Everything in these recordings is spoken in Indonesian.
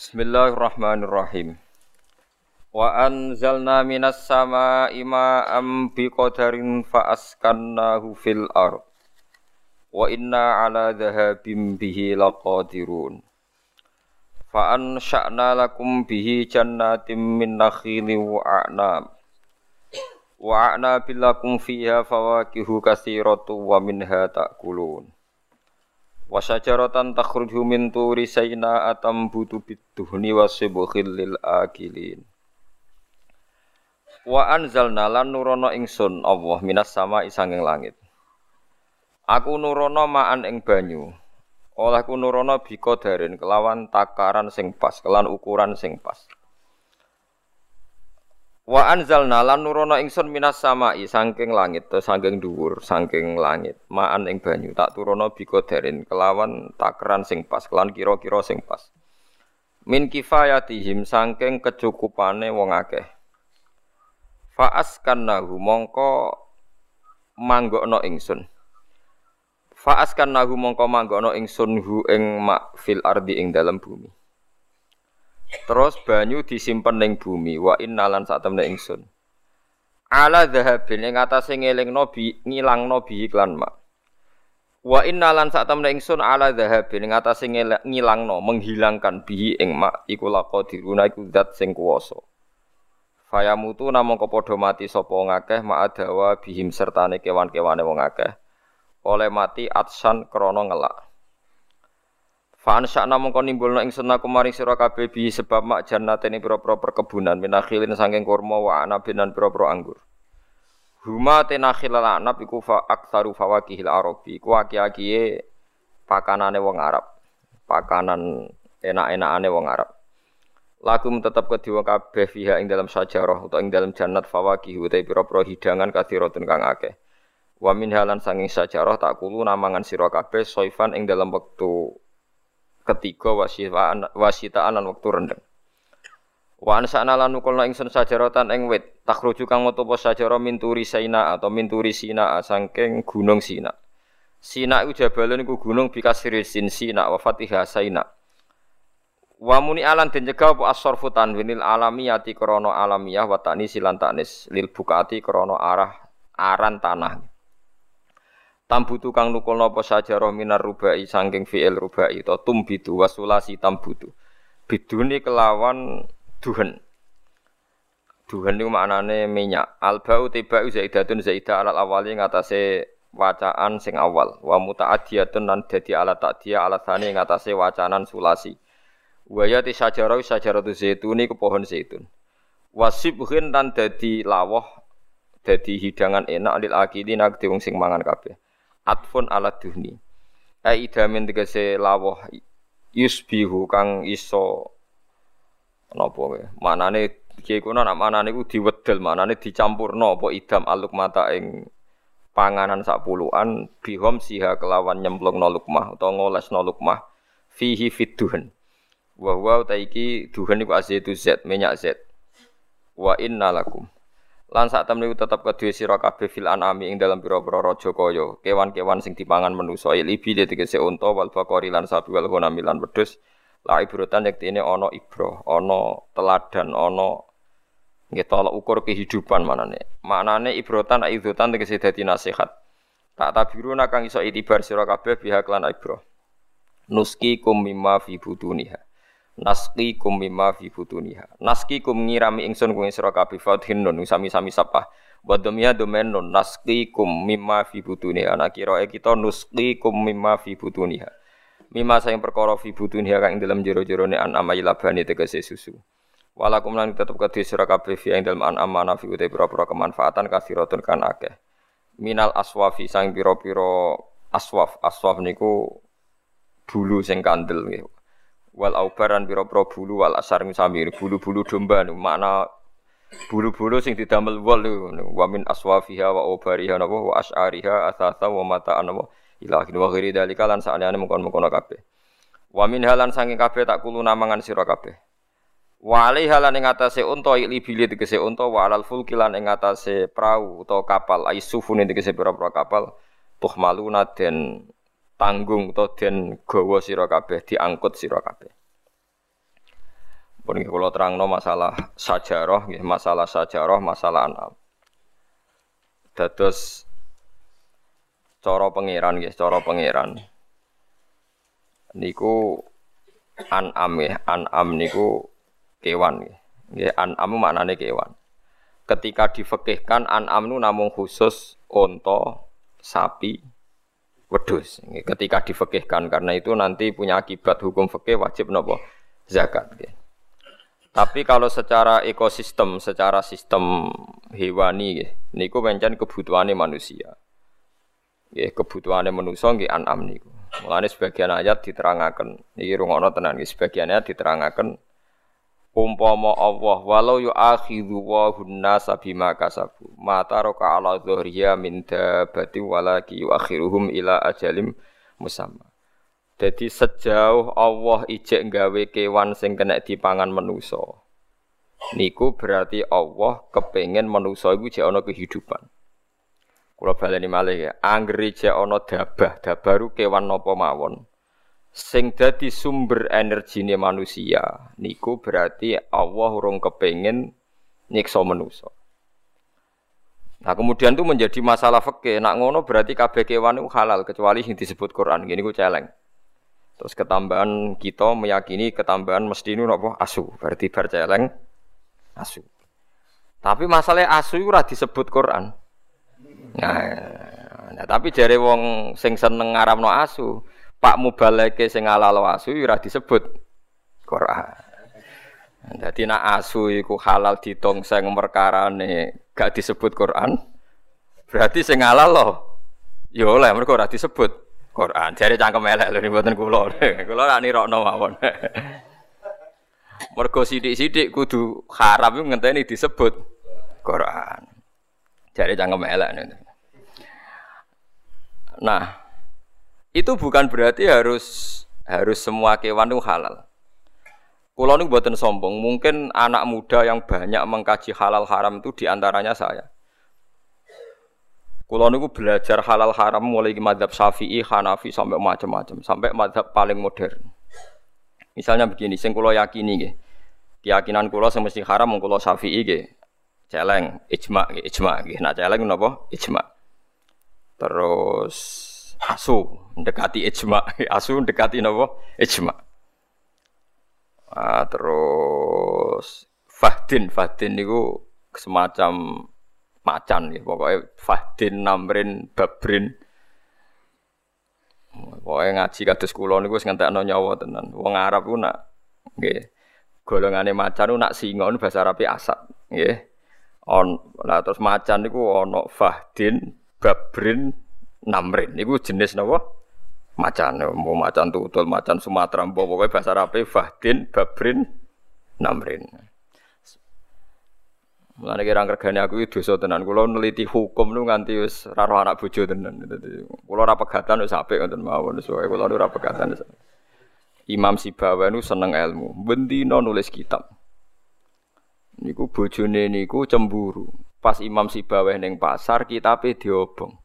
Bismillahirrahmanirrahim. Wa anzalna minas sama'i ma'am biqadarin fa askannahu fil ard. Wa inna ala dhahabim bihi laqadirun. Fa ansha'na lakum bihi jannatin min nakhili wa a'nab. Wa a'nabil lakum fiha fawakihu katsiratu wa minha ta'kulun. Wasyajaratan takhruju min turi sayna atam butu biduhni wasibkhil lil akilin. Wa anzalna lan nurono ingsun Allah minas sama isanging langit. Aku nurono ma'an ing banyu. Olehku nurono biko darin kelawan takaran sing pas, kelan ukuran sing pas. Wa anzalna lan nurono ingsun minas samai saking langit to saking dhuwur saking langit. Maan ing banyu tak turono derin kelawan takran sing pas kelan kira-kira sing pas. Min kifayatihim saking kecukupane wong akeh. Fa askannahu mongko manggokno ingsun. Fa askannahu mongko manggokno ingsun hu ing mak fil ardi ing dalam bumi Terus banyu disimpen ning bumi wa innalan sak temne ingsun. Ala dhahabin ing atase ngelingno bi ngilangno bi iklan mak. Wa innalan sak temne ingsun ala dhahabin ing atase ngilangno menghilangkan bi ing mak iku laqadiruna iku zat sing kuwasa. Fayamutu namung kepadha mati sapa ngakeh ma'adawa bihim sertane kewan-kewane wong akeh. Oleh mati atsan krana ngelak. Fa'an sya'na mongko nimbulna ingsun aku maring sira kabeh bi sebab mak jannatin pira-pira perkebunan minakhilin saking kurma wa anabin lan pira-pira anggur. Huma tenakhil anab iku fa aktsaru fawakihil arabi iku aki-akiye pakanane wong Arab. Pakanan enak-enakane wong Arab. Lakum tetep kedua kabeh fiha ing dalam sajarah utawa ing dalam jannat fawakih utawa pira-pira hidangan kathiratun kang akeh. Wa min halan sanging sajarah tak kulu namangan sira kabeh soifan ing dalam wektu ketiga wasitaan wasitaan lan wektu rendeng. Wa ansana lan nukulna ingsun sajaratan ing wit takhruju kang metu apa minturi Sina atau minturi Sina saking gunung Sina. Sina iku jabalun iku gunung bikasri sin Sina wa Fatihah Sina. Wa muni alan den cegah apa asarfu tanwinil alamiyati krana alamiyah wa ta'ni silan tanis lil bukati krana arah aran tanah. Tambutu kang nukul napa sajarah minar rubai sangking fi'il rubai to tumbitu wasulasi tambutu. Biduni kelawan duhen. Duhen niku maknane minyak. Albau tiba zaidatun zaidah alal awali ngatasé wacaan sing awal. Wa muta'adiyatun lan dadi alat ta'diyah alat sani ngatasé wacanan sulasi. Wa ya ti sajarah sajaratu zaitun niku pohon zaitun. Wasibhin lan dadi lawah dadi hidangan enak lil akilin wong sing mangan kabeh atfun ala duhni. Ai idamin tegese lawah yusbihu kang iso napa wae manane kiye kuna nak manane ku diwedel manane dicampurno apa idam aluk mata ing panganan sak puluhan bihom siha kelawan nyemplungno lukmah utawa ngolesno lukmah fihi fiduhan wa wa ta iki duhan iku azaitu zat minyak zat. Wa inna lakum Lan sak temne tetep kedue sira kabeh fil anami ing dalam pira-pira raja kaya. Kewan-kewan sing dipangan manusa libi tegese unta wal bakori lan sapi wal ghanami lan wedhus. La ibrotan yektine ana ibro ana teladan ana nggih tolak ukur kehidupan manane. Maknane ibrotan aidzatan tegese dadi nasihat. Tak tabiruna kang iso itibar sira kabeh pihak lan ibro nuski kum mimma fi butuniha naski kum mimma fi butuniha. Naski kum ngirami ingsun kuwi sira kabeh fathin nun sami-sami sapa wa domia domen nun naski kum mimma fi butuniha. Ana kira kita nuski kum mimma fi butuniha. Mimma sayang perkara fi butuniha kang dalam jero-jerone an amai labani tegese susu. Walakum lan tetep kedhe sira kabeh fi ing dalem an amana fi uta pira-pira kemanfaatan kathiratun kan akeh. Minal aswafi sang pira-pira aswaf. Aswaf niku bulu sing kandel nggih wal aubaran biro pro bulu wal asar samir bulu-bulu domba nu. Makna bulu-bulu sing didamel niku wa min aswafiha wa aubariha napa wa as'ariha asasa wa mata napa. Ilahi wa ghairi dalika lan sakjane mengkon-mengkon kabeh. Wa min halan saking kabeh tak kulo namangan sira kabeh. Wa alaiha lan ing atase unta ili bili tegese unta wa alal fulki ing atase prau utawa kapal. Ai sufune tegese pira-pira kapal. Tuh maluna den tanggung to den gawa sira kabeh diangkut sira kabeh Pun kalau terangno masalah sajarah, masalah sajarah, masalah anam. Dados cara pangeran nggih, cara pangeran. Niku an'am nggih, an'am niku kewan nggih. Nggih, an'am maknane kewan. Ketika difekihkan an'am nu namung khusus unta, sapi, wedhus. Ketika difekihkan karena itu nanti punya akibat hukum fikih wajib nopo zakat. Nggih. Tapi kalau secara ekosistem, secara sistem hewani, niku pancen kebutuhannya manusia. Ya, kebutuhannya manusia nggih an'am niku. Mulane sebagian ayat diterangaken, iki rungono tenan nggih sebagian ayat diterangaken umpama Allah walau yu'akhidhu wa hunna sabima kasabu mata roka ala dhuhriya min dabati walaki yu'akhiruhum ila ajalim musamma. Jadi sejauh Allah ijek nggawe kewan sing kena dipangan manusa. Niku berarti Allah kepengen manusa iku jek ana kehidupan. Kula baleni malih ya, anggere jek ana dabah, dabaru kewan napa mawon. Sing dadi sumber energine manusia, niku berarti Allah urung kepengen nyiksa manusa. Nah kemudian itu menjadi masalah fikih. Nak ngono berarti kabeh kewan itu halal kecuali yang disebut Quran. Gini ku celeng. Terus ketambahan kita meyakini ketambahan mesti ini apa asu. Berarti bar celeng asu. Tapi masalah asu itu disebut Quran. Nah, nah tapi jare wong sing seneng ngaramno asu, Pak Mubaleke sing halal asu ora disebut Quran. Jadi nak asu iku halal ditongseng perkarane gak disebut Quran. Berarti sing halal loh. Ya oleh mergo ora disebut Quran. Jare cangkem elek lho mboten kula. Kula ra nirokno mawon. Mergo sithik-sithik kudu haram iku ngenteni disebut Quran. Jare cangkem elek. Nah, itu bukan berarti harus harus semua kewan itu halal. Kulo ini buatan sombong, mungkin anak muda yang banyak mengkaji halal haram itu di antaranya saya. Kulo niku belajar halal haram mulai ke madhab syafi'i, hanafi sampai macam-macam, sampai madhab paling modern. Misalnya begini, sing kulo yakini gitu. Keyakinan kulo semesti haram kulo syafi'i gitu. Celeng, ijma, ijma, gitu. Nah celeng napa? Ijma. Terus asu mendekati ijma, asu mendekati napa? Ijma. Ah, terus Fahdin, Fahdin niku semacam macan ya pokoknya Fahdin, Namrin, Babrin. Pokoknya ngaji kados kula niku wis ngentekno nyawa tenan. Wong Arab ku nak nggih golongane macan nak singa bahasa Arabe asad, nggih. On, lah terus macan niku ana Fahdin, Babrin, Namrin. Niku jenis napa? Macan, mau macan tutul, macan Sumatera, mau pokoknya bahasa Arab Fahdin, Babrin, Namrin. Mulane kira regane aku itu dosa tenan. Kula neliti hukum nu nganti wis ora anak bojo tenan. Kula ora pegatan wis apik ngoten mawon. Soale kula ora pegatan. Imam Sibawa nu seneng ilmu. Bendina nulis kitab. Niku bojone niku cemburu. Pas Imam Sibawa ning pasar kitabe diobong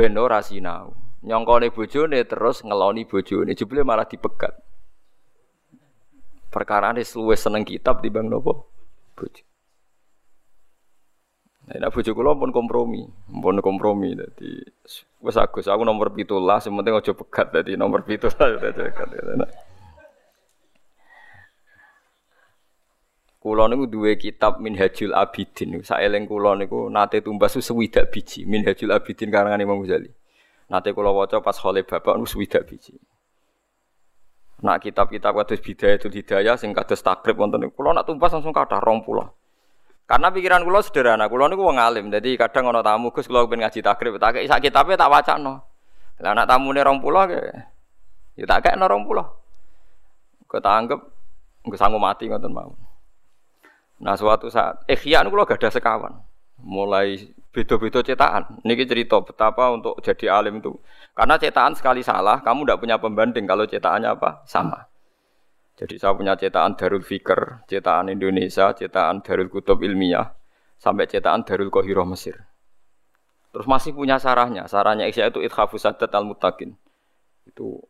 ben ora sinau. Nyongkone bojone terus ngeloni bojone, jebule malah dipegat. Perkara ini luwih seneng kitab bang nopo bojo. Nah, bojo kula pun kompromi, pun kompromi dadi wis Agus aku nomor 17, sing penting aja pegat dadi nomor 17 dadi Kulo niku duwe kitab Minhajul Abidin. Saeling kulo niku nate tumbas sewidak biji Minhajul Abidin karangan Imam Ghazali. Nate kulo waca pas khole bapak niku sewidak biji. Nak kitab-kitab kados bidaya itu hidayah sing kados takrib wonten niku kulo nak tumbas langsung kathah 20. Karena pikiran kulo sederhana, kulo niku wong alim. Jadi kadang ana tamu Gus kulo pengen ngaji takrib, tak kei sak kitabe tak wacana. Lah nak tamune 20 ke ya tak kei 20. Kok tak anggap nggak sanggup mati ngoten mawon. Nah suatu saat ikhya niku gak ada sekawan. Mulai beda-beda cetakan. Niki cerita betapa untuk jadi alim itu. Karena cetakan sekali salah, kamu tidak punya pembanding kalau cetakannya apa? Sama. Jadi saya punya cetakan Darul Fikr, cetakan Indonesia, cetakan Darul Kutub Ilmiah, sampai cetakan Darul Qahiroh Mesir. Terus masih punya sarahnya. Sarahnya Ikhya itu Idhafu Sadat Al-Mutakin. Itu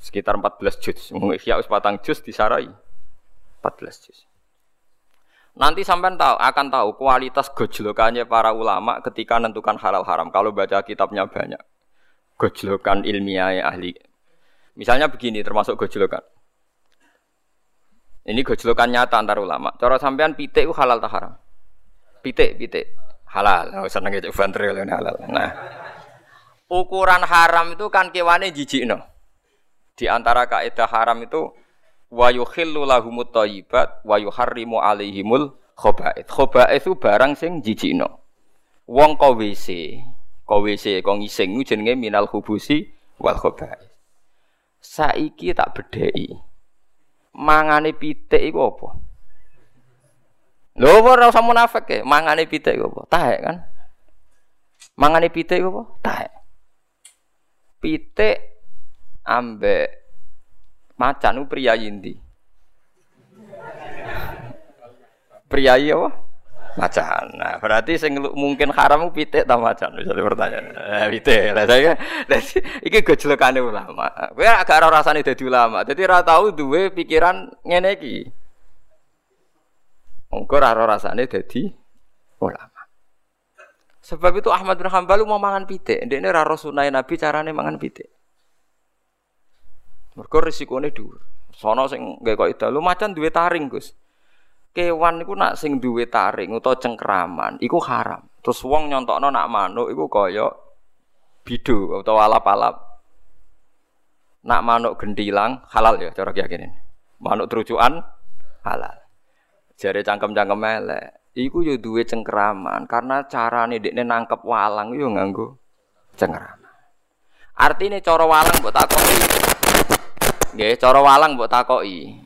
sekitar 14 juz. Ikhya us patang juz disarai 14 juz. Nanti sampai tahu akan tahu kualitas gojlokannya para ulama ketika menentukan halal haram. Kalau baca kitabnya banyak, gojlokan ilmiah ahli. Misalnya begini, termasuk gojlokan. Ini gojlokan nyata antar ulama. Cara sampean pitik itu halal tak haram? Pitik, pitik halal. Oh, seneng itu bantril halal. Nah, ukuran haram itu kan kewane jijik no. Di antara kaidah haram itu wa yukhillu lahumut thayyibat wa yuharrimu alaihimul khaba'ith. Khaba'ith itu barang sing jijikno. Wong kok WC, kok WC kok ngising jenenge minal hubusi wal khaba'ith. Saiki tak bedheki. Mangane pitik iku apa? Lho ora usah munafik ya, mangane pitik iku apa? Taek kan? Mangane pitik iku apa? Taek. Pitik ambek Macan pria yindi. Pria iya apa? Macan. Nah, berarti sing mungkin haram pitik ta macan bisa pertanyaan. Eh pitik. Lah saya iki gojlokane ulama. Kowe agak ora rasane dadi ulama. Dadi ora tau duwe pikiran ngene iki. Engko ora rasane dadi ulama. Sebab itu Ahmad bin Hanbal mau mangan pitik. Ndekne ora sunah Nabi carane mangan pitik. Mergo risikone dhuwur. Sono sing nggae kok ida lu macan duwe taring, Gus. Kewan iku nak sing duwe taring utawa cengkraman iku haram. Terus wong nyontokno nak manuk iku kaya bidu utawa alap-alap. Nak manuk gendilang halal ya cara keyakinan. Manuk terucukan halal. Jare cangkem-cangkem elek. Iku yo duwe cengkraman karena carane dekne nangkep walang yo nganggo cengkraman. Artinya cara walang mbok takoki Nggih, cara walang mbok takoki.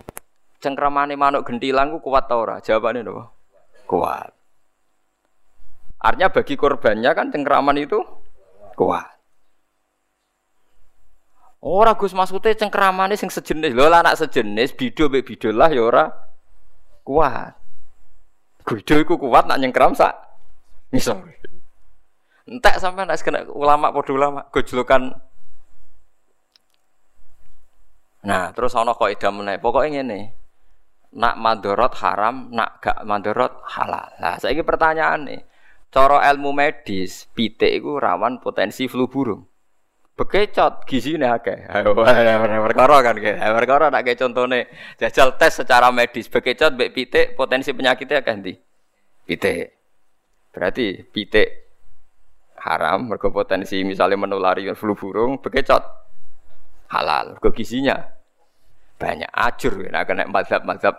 Cengkramane manuk gentilang ku kuat ta ora? Jawabane napa? Kuat. Artinya bagi korbannya kan cengkraman itu kuat. Ora Gus maksudnya cengkramane sing sejenis. Lho anak sejenis bido mbek bido lah ya ora kuat. Bido iku kuat nak nyengkram sak misal. Entek sampai nak kena ulama padha ulama gojlokan Nah, terus ana kok ida meneh. Pokoke ngene. Nak mandorot haram, nak gak mandorot halal. Nah, saiki pertanyaan nih. Cara ilmu medis, pitik iku rawan potensi flu burung. Bekecot gizine akeh. Perkara kan ke. Perkara nak kayak contone jajal tes secara medis bekecot mbek pitik potensi penyakitnya akeh ndi? Pitik. Berarti pitik haram mergo potensi misalnya menulari flu burung bekecot halal. Mergo gizinya banyak ajur. Nah kena mazhab-mazhab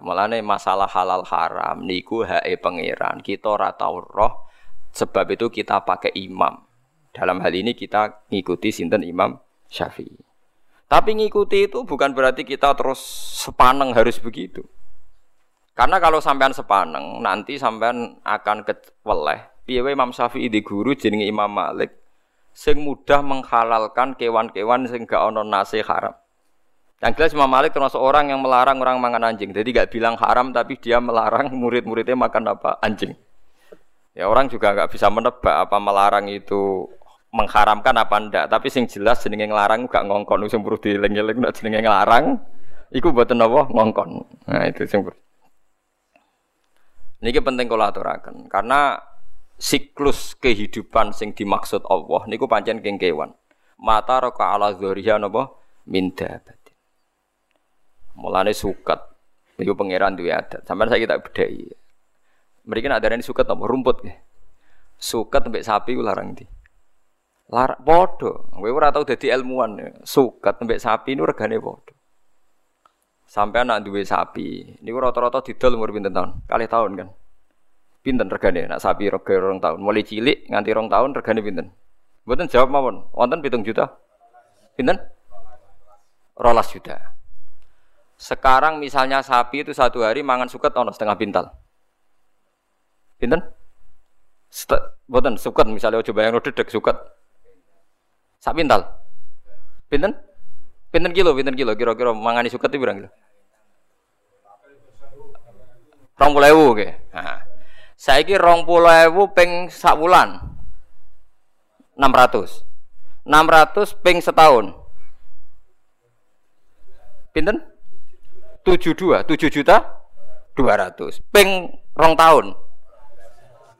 mulane masalah halal haram niku hae pangeran. Kita ora tau roh sebab itu kita pakai imam. Dalam hal ini kita ngikuti sinten imam syafi'i. Tapi ngikuti itu bukan berarti kita terus sepaneng harus begitu. Karena kalau sampean sepaneng nanti sampean akan keweleh piye Imam Syafi'i di guru jenenge Imam Malik sing mudah menghalalkan kewan-kewan sing gak ono nasi haram yang jelas Imam Malik termasuk orang yang melarang orang makan anjing. Jadi gak bilang haram tapi dia melarang murid-muridnya makan apa? Anjing. Ya orang juga nggak bisa menebak apa melarang itu mengharamkan apa ndak. Tapi sing jelas jenenge ngelarang gak ngongkon sing perlu dieling-eling nek jenenge ngelarang iku mboten napa ngongkon. Nah itu sing Niki penting kula aturaken karena siklus kehidupan sing dimaksud Allah niku pancen kengkewan. Mata roka ala dzuriya napa min Mulane suket. Iku pangeran duwe adat. Sampai saya kita bedai. Mereka nak darani suket apa rumput ya. Suket mbek sapi ku larang di. Lar padha. Kowe ora tau dadi ilmuwan. Suket mbek sapi nu regane padha. Sampai anak duwe sapi. Niku rata-rata didol umur pinten tahun? Kali tahun kan. Pinten regane nak sapi rega rong tahun. Mulai cilik nganti rong tahun regane pinten? Mboten jawab mawon. Wonten pitung juta. Pinten? Rolas juta. Sekarang misalnya sapi itu satu hari mangan suket ono setengah pintal. Pinten? Boten suket misalnya coba yang dedek suket. Sak pintal. Pinten? Pinten kilo, pinten kilo kira-kira mangani suket itu berapa kilo? Rong puluh ewu ke. Nah. Puluh ewu peng sak ratus. Enam ratus peng setahun. Pinten? tujuh dua, tujuh juta dua ratus. Ping rong tahun.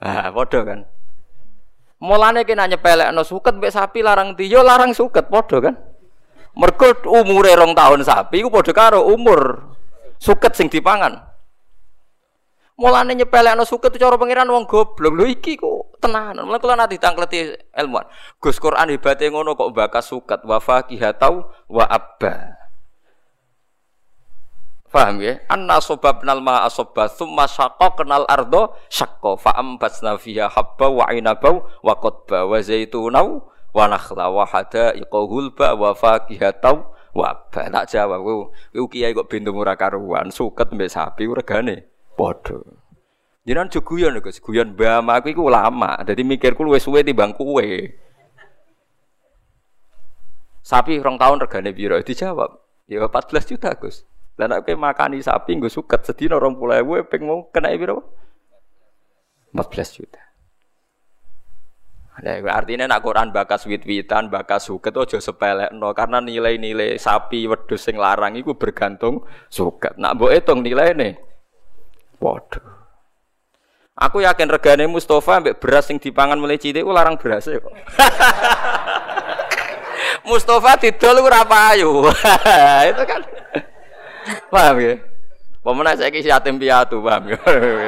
Ah, bodoh kan. Mulane kena no suket mbek sapi larang tiyo larang suket bodoh kan. Mergo umure rong tahun sapi iku padha karo umur suket sing dipangan. Mulane nyepelekno suket cara pangeran wong goblok. Lho iki ku tenanan. Mulane kula nanti tangkleti ilmuwan. Gus Quran hebate ngono kok bakas suket wa faqihatau wa abba. Paham ya? Anna sobabnal ma asobba thumma kenal ardo syaqqa fa ambasna fiha habba wa inaba wa qadba wa zaitunau wa nakhla wa hadaiqa hulba wa fakihata wa abba. Tak jawab ku, ku kiai kok bintu murah karuan, suket mbek sapi regane padha. Jenengan jo guyon Gus, guyon mbah aku iku ulama. Dadi mikirku luwih suwe timbang kowe. Sapi rong tahun regane piro? Dijawab, ya 14 juta Gus. Dan aku makani sapi gue suket sedina orang pulau gue peng mau kena berapa? 14 juta. Nah, artinya nak Quran bakas wit-witan, bakas suket aja no karena nilai-nilai sapi wedhus sing larang itu bergantung suket. Nak mbok nilai nih. Waduh. Aku yakin regane Mustafa ambek beras sing dipangan mulai cilik ku larang beras kok. Mustafa didol ora payu. itu kan. Paham ya? Pemenang saya kisi yatim piatu, paham ya?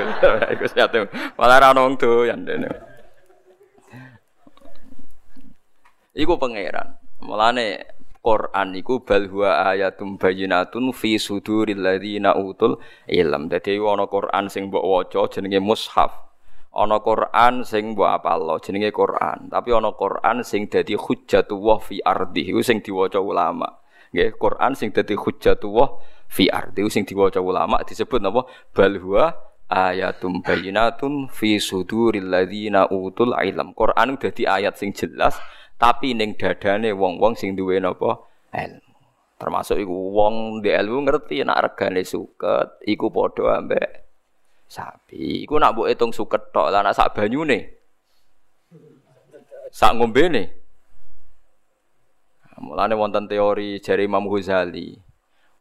Iku yatim. Malah ra ono doyan dene. Iku pangeran. Mulane Quran iku bal huwa ayatum bayyinatun fi suduril ladzina utul ilm. Dadi ana Quran sing mbok waca jenenge mushaf. Ana Quran sing mbok apal jenenge Quran. Tapi ana Quran sing dadi hujjatullah fi ardi. Iku sing diwaca ulama. Nggih, Quran sing dadi hujjatullah fi ardi sing diwaca ulama disebut napa bal huwa ayatum bayyinatun fi suduril ladzina utul ilm. Quran dadi ayat sing jelas tapi ning dadane wong-wong sing duwe napa ilmu. Termasuk iku wong di ilmu ngerti nek regane suket iku padha ambek sapi. Iku nak mbok hitung suket tok lah sak banyune. Sak ngombene. Mulane wonten teori jari Imam Ghazali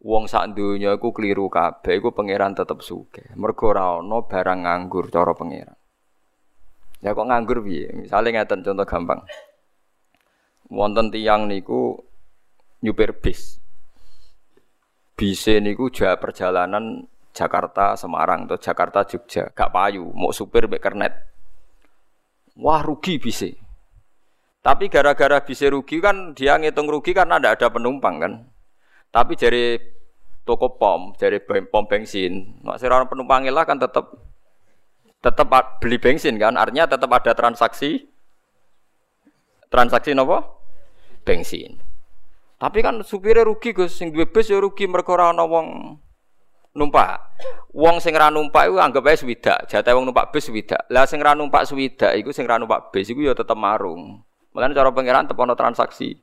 wong sak donya iku keliru kabeh iku pangeran tetep sugih. Mergo ora ana barang nganggur cara pangeran. Ya kok nganggur piye? Misale ngeten contoh gampang. Wonten tiang niku nyupir bis. Bise niku jauh perjalanan Jakarta Semarang atau Jakarta Jogja, gak payu, mau supir mek kernet. Wah rugi bise. Tapi gara-gara bisa rugi kan dia ngitung rugi karena tidak ada penumpang kan. Tapi dari toko pom, dari pom bensin, maksudnya orang penumpang lah kan tetap tetap beli bensin kan, artinya tetap ada transaksi transaksi nopo bensin. Tapi kan supirnya rugi Gus, sing duwe bis ya rugi mergo ora ana wong numpak. Wong sing ra numpak iku anggap ae swidak, jatah wong numpak bis swidak. Lah sing ra numpak swidak iku sing ra numpak bis iku ya tetep marung. Mulane cara pangeran tetep ana transaksi.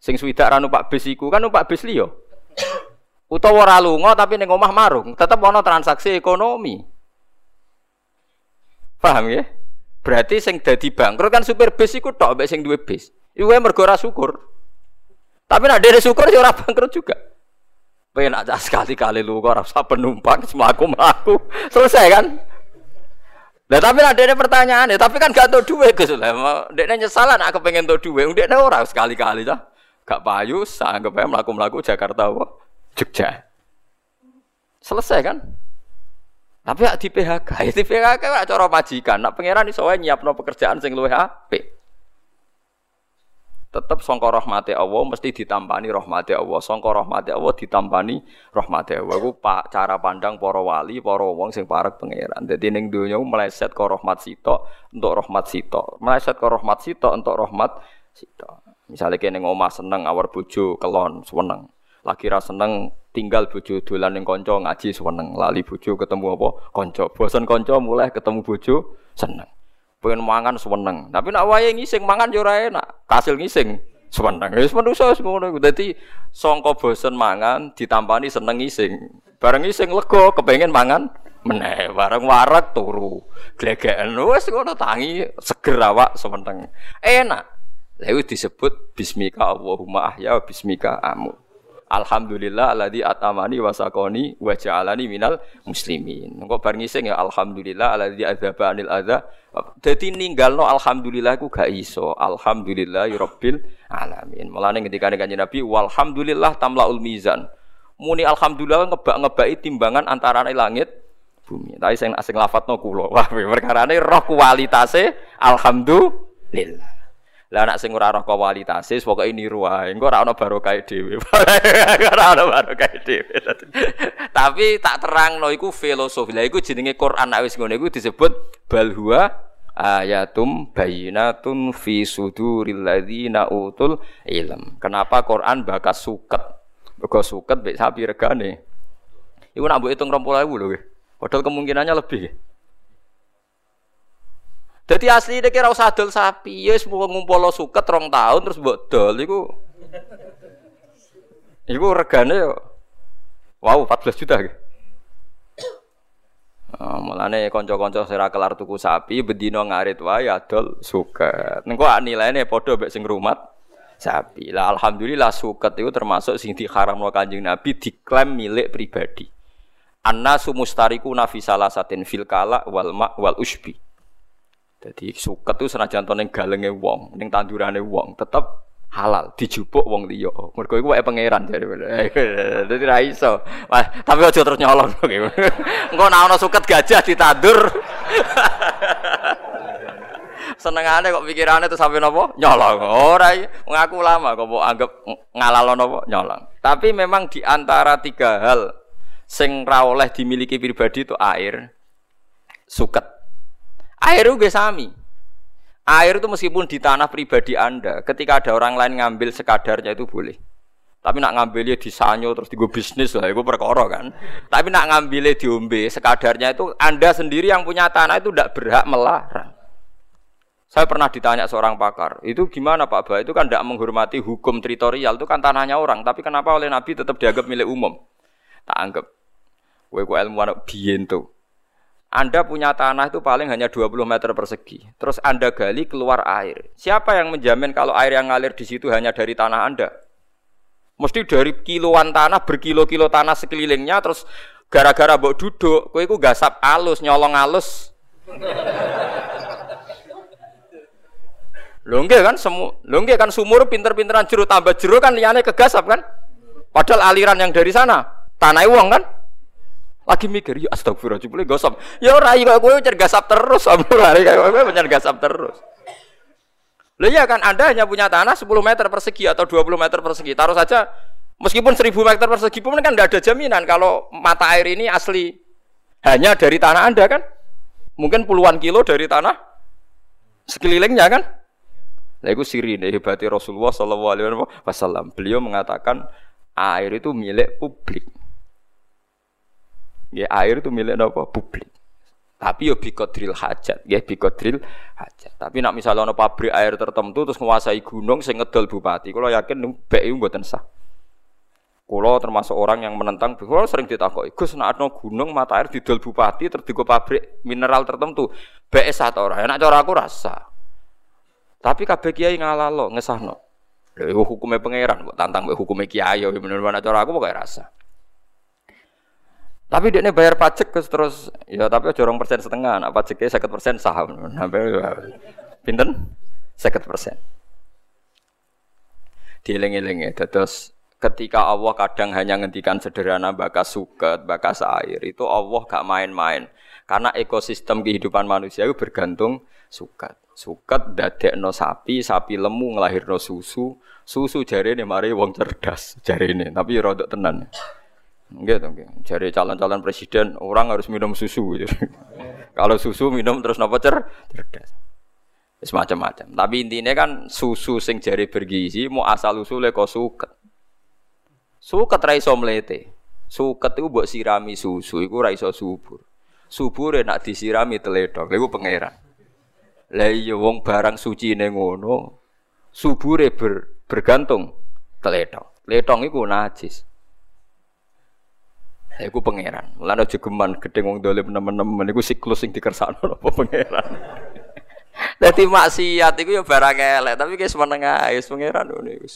Sing swidak ra numpak bis iku kan numpak bis liya. Utawa ora lunga tapi ning omah marung, tetep ana transaksi ekonomi. Paham ya? Berarti sing dadi bangkrut kan supir bis iku tok mbek sing duwe bis. Iku mergo ora syukur. Tapi nek dhewe syukur ya ora bangkrut juga. Pengen aja sekali-kali lu kok ora usah penumpang semaku mlaku. Selesai kan? Lah tapi ada ada pertanyaan ya, tapi kan gak tau duit Gus lah. Dekne nyesal nak kepengen tau duit, dekne ora sekali-kali dah gak payu sanggup aja melaku-melaku Jakarta apa Jogja selesai kan tapi ya di PHK di PHK ya cara majikan nak pangeran iso wae nyiapno pekerjaan sing luwih apik tetap songkor rahmati Allah mesti ditampani rahmati Allah songkor rahmati Allah ditampani rahmati Allah ku pak cara pandang para wali para wong sing parek pangeran dadi ning donya meleset ke rahmat sito untuk rahmat sito meleset ke rahmat sito untuk rahmat sito Misalnya kene ngomah seneng awar bojo kelon seneng. Lagi ra seneng tinggal bojo dolan ning kanca ngaji seneng. Lali bojo ketemu apa? Kanca. Bosen kanca mulai ketemu bojo seneng. Pengen mangan seneng. Tapi nak wayahe ngising mangan yo enak. Kasil ngising seneng. Wis manusa wis ngono. Dadi sangka bosen mangan ditampani seneng ngising. Bareng ngising lega kepengen mangan meneh bareng warak turu. Glegeken wis ngono tangi seger awak semeneng. Enak. Lalu disebut bismika Allahumma ahya bismika amu. Alhamdulillah alladzi atamani wa sakoni wa ja'alani minal muslimin. Engko bar ngising ya alhamdulillah alladzi adzaba anil adza. Dadi ninggalno alhamdulillah iku gak iso. Alhamdulillah rabbil alamin. Mulane ketika kanjeng Nabi walhamdulillah tamlaul mizan. Muni alhamdulillah ngebak-ngebaki timbangan antara langit bumi. Tapi sing asing lafadzno kula. Wah, perkarane roh kualitase alhamdulillah. Lah anak sing ora roh kualitase pokoke niru wae. Engko ora ana barokah dhewe. ora ana barokah dhewe. Tapi tak terangno iku filosofi. Lah iku jenenge Quran nek wis ngono iku disebut bal huwa ayatum bayinatun fi suduril ladzina utul ilm. Kenapa Quran bakas suket? Mergo suket mek sapi regane. Iku nak mbok hitung 20.000 lho. Padahal kemungkinannya lebih. Jadi asli ini kira usah dol sapi, ya semua ngumpul suket rong tahun terus buat dol, itu, itu regane wow 14 juta. Oh, mulane konco-konco sira kelar tuku sapi bedino ngarit wae adol suket. Nengko nilainya podo mbek sing rumat sapi. Lah alhamdulillah suket itu termasuk sing diharamno Kanjeng Nabi diklaim milik pribadi. Annasu mustariku nafi salasatin fil kala wal ma wal usbi. Jadi suket itu senajan to ning galenge wong, ning tandurane wong, tetep halal dijupuk wong liya. Mergo iku wae pangeran jare. Dadi ra iso. Wah, tapi aja terus nyolong. Engko nek ana suket gajah ditandur. Senengane kok pikirane tuh sampe napa? Nyolong. Ora ngaku lama kok mbok anggap ngalalo napa? Nyolong. Tapi memang di antara tiga hal sing ra oleh dimiliki pribadi itu air, suket Air itu sami. Air itu meskipun di tanah pribadi Anda, ketika ada orang lain ngambil sekadarnya itu boleh. Tapi nak ngambilnya di sanyo terus digo bisnis lah, itu perkara kan. Tapi nak ngambilnya diombe sekadarnya itu Anda sendiri yang punya tanah itu tidak berhak melarang. Saya pernah ditanya seorang pakar, itu gimana Pak Ba? Itu kan tidak menghormati hukum teritorial, itu kan tanahnya orang. Tapi kenapa oleh Nabi tetap dianggap milik umum? Tak anggap. Gue ilmuwan biyen tuh. Anda punya tanah itu paling hanya 20 meter persegi. Terus Anda gali keluar air. Siapa yang menjamin kalau air yang ngalir di situ hanya dari tanah Anda? Mesti dari kiloan tanah, berkilo-kilo tanah sekelilingnya, terus gara-gara mbok duduk, kowe iku gasap alus, nyolong alus. Lho kan semu, lho kan sumur pinter-pinteran jeruk tambah jeruk kan liyane kegasap kan? Padahal aliran yang dari sana tanah uang kan? Lagi mikir, ya astagfirullah, jebule gosop. Ya ora iki kok kowe gasap terus, ora kayak kowe gasap terus. Loh ya kan Anda hanya punya tanah 10 meter persegi atau 20 meter persegi. Taruh saja meskipun 1000 meter persegi pun kan tidak ada jaminan kalau mata air ini asli hanya dari tanah Anda kan. Mungkin puluhan kilo dari tanah sekelilingnya kan. Nah itu siri hebati Rasulullah Shallallahu Alaihi Wasallam. Beliau mengatakan air itu milik publik. Ya air itu milik apa? Publik. Tapi yo drill hajat, ya drill hajat. Tapi nak misalnya ono pabrik air tertentu terus menguasai gunung sing ngedol bupati, kalau yakin BI mboten sah. Kulo termasuk orang yang menentang, kulo sering ditakoki, Gus nak ono gunung mata air didol bupati terus digo pabrik mineral tertentu, BI sah ta ora? Enak cara aku rasa. Tapi kabeh kiai ngalalo ngesahno. Lha hukumnya pangeran kok tantang hukumnya kiai yo bener-bener cara aku pokoke rasa. Tapi dia bayar pajak terus ya tapi jorong persen setengah, nah pajaknya seket persen saham, sampai pinten seket persen. Dieling-eling terus ketika Allah kadang hanya ngendikan sederhana bakas suket, bakas air itu Allah gak main-main karena ekosistem kehidupan manusia itu bergantung suket. Suket no sapi, sapi lemu no susu, susu jari ini mari wong cerdas jari ini, tapi rodok tenan. Gitu, gitu. Jadi calon-calon presiden orang harus minum susu. Kalau susu minum terus nopo cer cerdas. Semacam-macam. Tapi intinya kan susu sing jari bergizi mau asal usule kok suket. Suket ra iso mlete. Suket itu buat sirami susu iku ra iso subur. Subur nak disirami teledok. Lha pangeran. Lah iya wong barang suci ning ngono subure ber, bergantung teledok. Letong iku najis. Iku pangeran. Mulane aja geman gedhe wong dolim nemen-nemen iku siklus sing dikersakno apa pangeran. Dadi maksiat iku ya barang elek, tapi guys meneng ae pangeran ngono iku.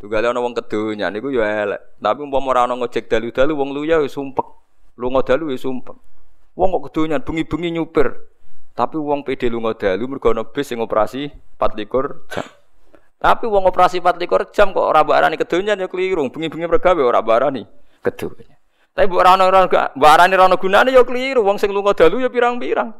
Tugale ana wong kedonya niku ya elek. Tapi umpama ora ana ngojek dalu-dalu wong luya wis sumpek. Lunga dalu wis sumpek. Wong kok kedonya bengi-bengi nyupir. Tapi wong PD lunga dalu mergo ana bis sing operasi 24 jam. Tapi wong operasi 24 jam kok ora mbok arani kedonya ya keliru. Bengi-bengi mergawe ora mbok kedonya. Tapi mbok ora ana mbok arani ora gunane ya keliru. Wong sing lunga dalu ya pirang-pirang.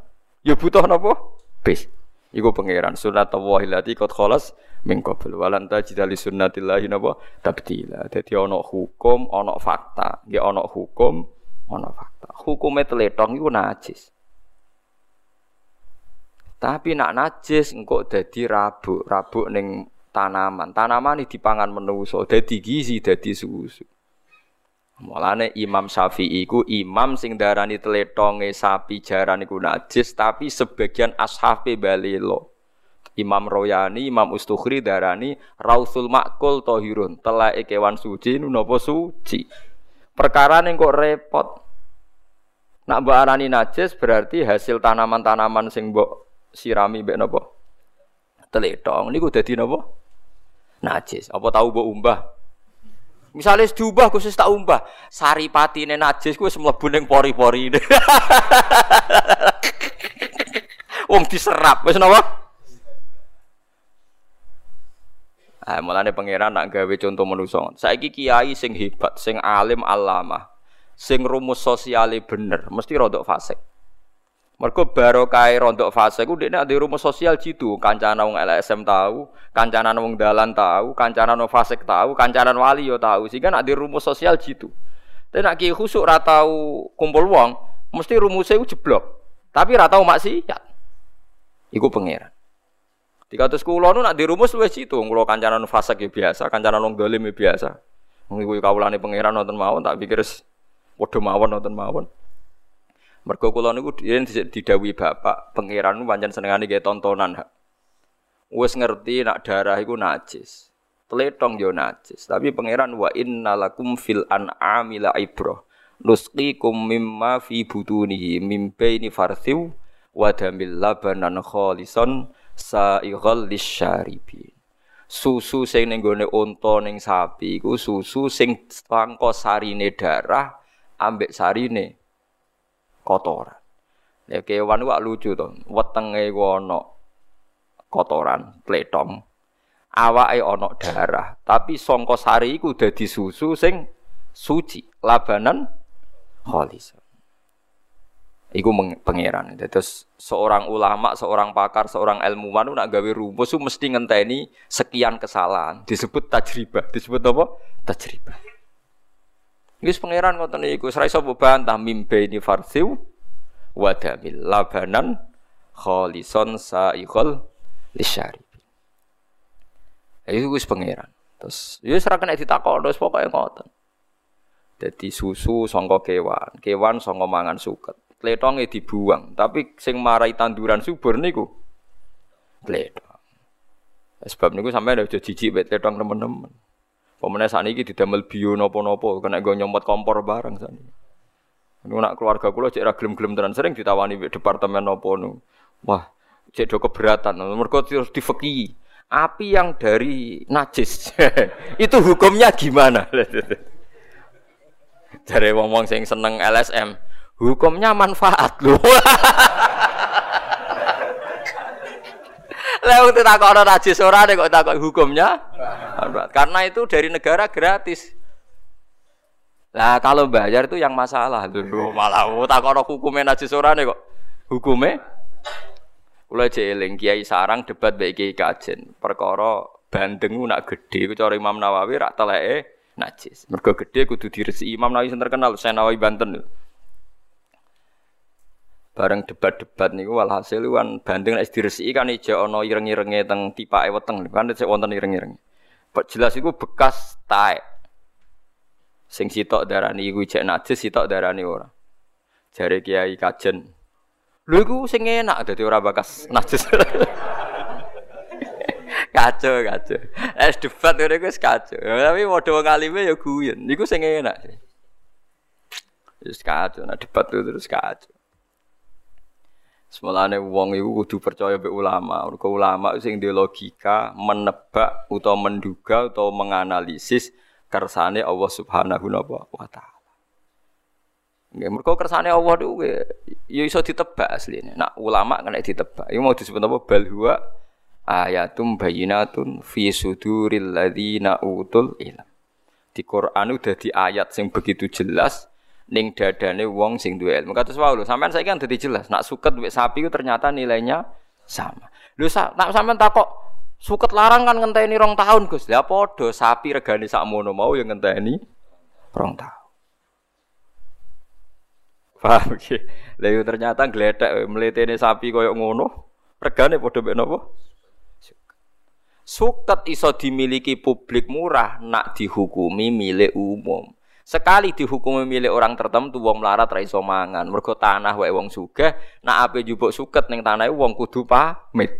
Ya butuh napa? Bis. Iku pangeran sunat Allah lati qad khalas min qabl walan tajida li sunnatillahi napa tabdila. Dadi ana hukum, ana fakta. Nggih ana hukum, ana fakta. Hukume teletong iku najis. Tapi nak najis engko dadi rabuk, rabuk ning tanaman. Tanaman ini dipangan menuso, dadi gizi, dadi susu. Mulane Imam Syafi'i ku imam sing darani tletonge sapi jaran iku najis tapi sebagian ashabe balelo. Imam Royani, Imam Ustukhri darani Rausul Makul Tohirun, telake kewan suci napa suci. Perkara ning kok repot. Nak mbok arani najis berarti hasil tanaman-tanaman sing mbok sirami mbek napa? Teletong niku dadi napa? Najis. Apa tahu mbok umbah? Misalnya diubah khusus tak umbah, saripati ini najis gue semua buning pori-pori. Wong diserap, wes napa? Ah, pangeran nak gawe contoh manusa. Saiki kiai sing hebat, sing alim alama, sing rumus sosiale bener, mesti rodok fasik. Mergo barokah rondok fase ku dekne ada rumus sosial jitu, kancana wong LSM tahu, kancana wong dalan tahu, kancana wong fasik tahu, kancana wali yo tahu. Sehingga nak di rumus sosial jitu. Tapi nak ki khusuk ra tau kumpul wong, mesti rumusnya ku jeblok. Tapi ra tau maksiat. Iku pangeran. Dikatus kula nu nak di rumus wis jitu, kula kancana wong fasik ya biasa, kancana wong dolim ya biasa. Wong iku kawulane pangeran nonton mawon tak pikir padha mawon nonton mawon. Mergo kula niku yen didhawuhi bapak, pangeran pancen senengane nggih tontonan. Wis ngerti nak darah iku najis. Tletong yo najis, tapi pangeran wa innalakum fil an'ami la ibrah. Nusqikum mimma fi butunihi mim baini farthiw wa damil labanan khalisan sa'ighal lisyaribin. Susu sing ning gone unta ning sapi iku susu sing pangko sarine darah ambek sarine kotoran. Ya kewan wak lucu to, wetenge ana kotoran, pletong. Awake ana darah, tapi sangka sari iku dadi susu sing suci, labanan khalis. Iku pangeran. Terus seorang ulama, seorang pakar, seorang ilmuwan nak gawe rumus mesti ngenteni sekian kesalahan. Disebut tajribah. Disebut apa? Tajribah. Wis pangeran ngoten niku, ora iso bantah ini farsiu wadamil labanan kholison saikhol lisyari. Itu wis pangeran. Terus ya ora kena ditakok terus pokoke ngoten. Dadi susu sangka kewan, kewan sangka mangan suket. Kletonge dibuang, tapi sing marai tanduran subur niku kletong. Sebab niku sampai udah jijik bet kletong teman-teman. Saat ini didamel bio nopo-nopo, kena gue nyomot kompor bareng ini. Ini nak keluarga kulo cek ragilum gelem tenan sering ditawani di departemen nopo nu. Wah, cek do keberatan. Mereka terus difeki. Api yang dari najis itu hukumnya gimana? Dari wong-wong sing seneng LSM, hukumnya manfaat loh. Lah tak kok ana najis ora kok takok hukumnya. Karena itu dari negara gratis. Lah kalau bayar itu yang masalah dulu malah tak kok hukumnya najis ora kok. Hukumnya Kula jeeling Kiai Sarang debat baik Kiai Kajen. Perkara bandeng nak gede ku cara Imam Nawawi rak teleke najis. Mergo gede kudu diresi Imam Nawawi terkenal Nawawi Banten. Bareng debat-debat niku walhasil kan banding nek diresiki kan ijo ana ireng-irenge teng tipake weteng kan sik wonten ireng-ireng. Jelas iku bekas taek. Sing sitok darani iku ijek najis sitok darani ora. Jare Kiai Kajen. Lho iku sing enak dadi ora bekas najis. kacau kacau. Es debat ngene iku kacau. Tapi modho wong alime ya guyon. Niku sing enak. Wis kacau, nah debat itu terus kacau. Semulane wong iku kudu percaya be ulama. Mergo ulama sing di logika menebak utawa menduga utawa menganalisis kersane Allah Subhanahu wa taala. Nggih, mergo kersane Allah niku ya iso ditebak asline. Nak ulama kena ditebak. Iku mau disebut apa? Bal huwa ayatum bayyinatun fi suduril ladzina utul ilm. Di Quran udah di ayat sing begitu jelas ning dadane wong sing duwe ilmu. Kados wae lho, sampean saiki kan dadi jelas, nak suket duwe sapi itu ternyata nilainya sama. Lho sa, nak sampean takok suket larang kan ngenteni rong tahun, Gus. Lah padha sapi regane sakmono mau yang ngenteni rong tahun. Paham iki? Lah ternyata gledek mletene sapi koyo ngono, regane padha mek napa? Suket iso dimiliki publik murah nak dihukumi milik umum. Sekali dihukum milik orang tertentu wong melarat ra iso mangan. Mergo tanah wae wong sugih, nak ape jupuk suket ning tanahe wong kudu pamit.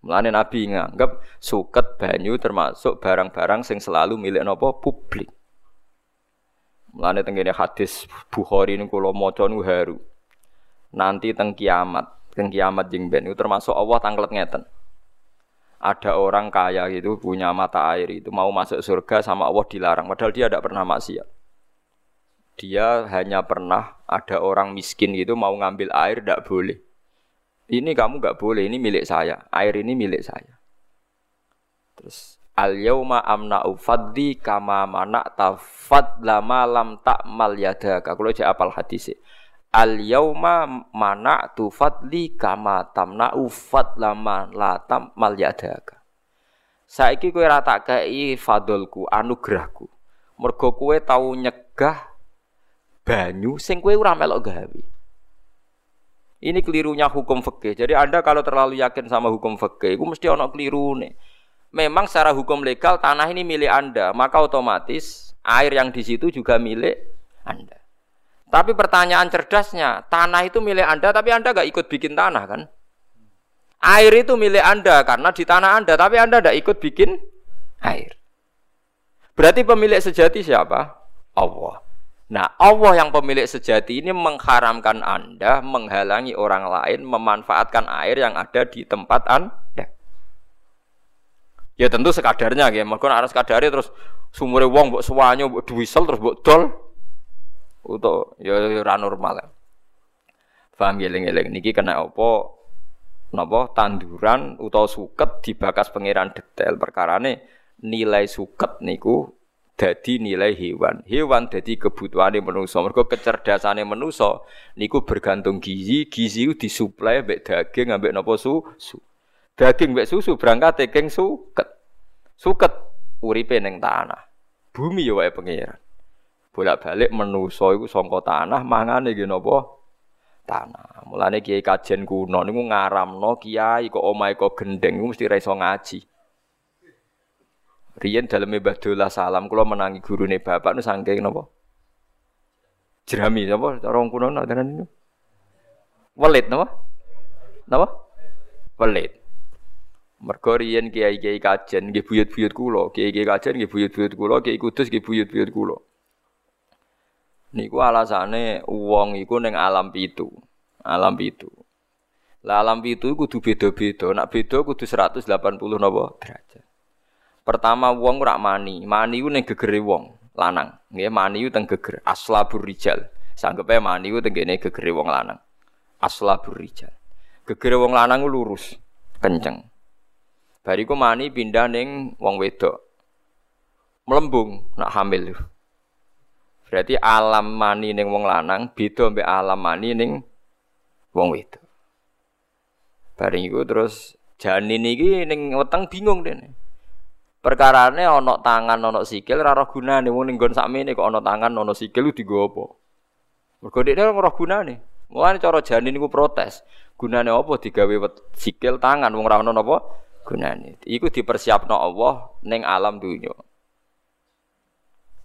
Mulane Nabi nganggep suket banyu termasuk barang-barang sing selalu milik napa publik. Mulane tengene hadis Bukhari niku kula maca niku. Nanti teng kiamat, teng kiamat jeng ben termasuk Allah tanglet ngeten ada orang kaya gitu punya mata air itu mau masuk surga sama Allah dilarang. Padahal dia tidak pernah maksiat. Dia hanya pernah ada orang miskin gitu mau ngambil air tidak boleh. Ini kamu nggak boleh ini milik saya. Air ini milik saya. Terus al yauma amna ufaddi kama mana tafad lama lam tak mal yadaka. Kalau apal hadisnya Al yauma mana tu fadli kama tamna ufat lama latam mal yadaka. Saiki kowe ra tak kei fadolku, anugerahku. Mergo kowe tau nyegah banyu sing kowe ora melok gawe. Ini kelirunya hukum fikih. Jadi Anda kalau terlalu yakin sama hukum fikih, itu mesti ono keliru nih. Memang secara hukum legal tanah ini milik Anda, maka otomatis air yang di situ juga milik Anda. Tapi pertanyaan cerdasnya, tanah itu milik Anda, tapi Anda gak ikut bikin tanah kan? Air itu milik Anda karena di tanah Anda, tapi Anda tidak ikut bikin air. Berarti pemilik sejati siapa? Allah. Nah, Allah yang pemilik sejati ini mengharamkan Anda menghalangi orang lain memanfaatkan air yang ada di tempat Anda. Ya tentu sekadarnya ya, mungkin harus sekadari terus sumure wong mbok suwanyo mbok duwisel terus mbok dol untuk ya, ya ora normal. Paham eling-eling niki kena apa napa tanduran utawa suket dibakas pangeran detail perkarane nilai suket niku dadi nilai hewan. Hewan dadi kebutuhane manusa. Mergo kecerdasane manusa niku bergantung gizi, gizi itu disuplai mbek daging ambek napa susu. Daging mbek susu berangkat teking suket. Suket uripe ning tanah. Bumi ya wae pangeran bolak-balik menuso iku sangka tanah mangane nggih napa tanah. Mulane kiai kajen kuno niku ngaramno kiai kok omahe kok gendeng iku mesti ra iso ngaji. Riyen daleme Mbah salam kula menangi gurune bapak nu saking napa? Jerami napa cara kuno nak niku? Welit napa? Napa? Welit. Mergo riyen kiai-kiai kajen nggih buyut-buyut kula, kiai-kiai kajen nggih buyut-buyut kula, kiai kudus nggih buyut-buyut kula. Niku alasane wong iku ning alam pitu. Alam pitu. Lah alam pitu kudu beda-beda. Nak beda kudu 180 napa derajat. Pertama wong ora mani. Mani ku ning gegere wong lanang. Nggih mani ku teng geger aslabur rijal. Sanggepe mani ku tenggene gegere wong lanang. Aslabur rijal. Gegere wong lanang ku lurus, kenceng. Bariku mani pindah ning wong wedok. Melembung nak hamil. Berarti alam mani ning wong lanang beda mbek alam mani ning wong wedok. Bareng iku terus janin iki ning weteng bingung dene. Perkarane ana tangan ana sikil ora roh gunane wong ning nggon sakmene kok ana tangan ana sikil digo apa? Mergo dekne ora roh gunane. Mulane cara janin iku protes. Gunane apa digawe sikil tangan wong ora ana napa gunane. Iku dipersiapno Allah ning alam dunya.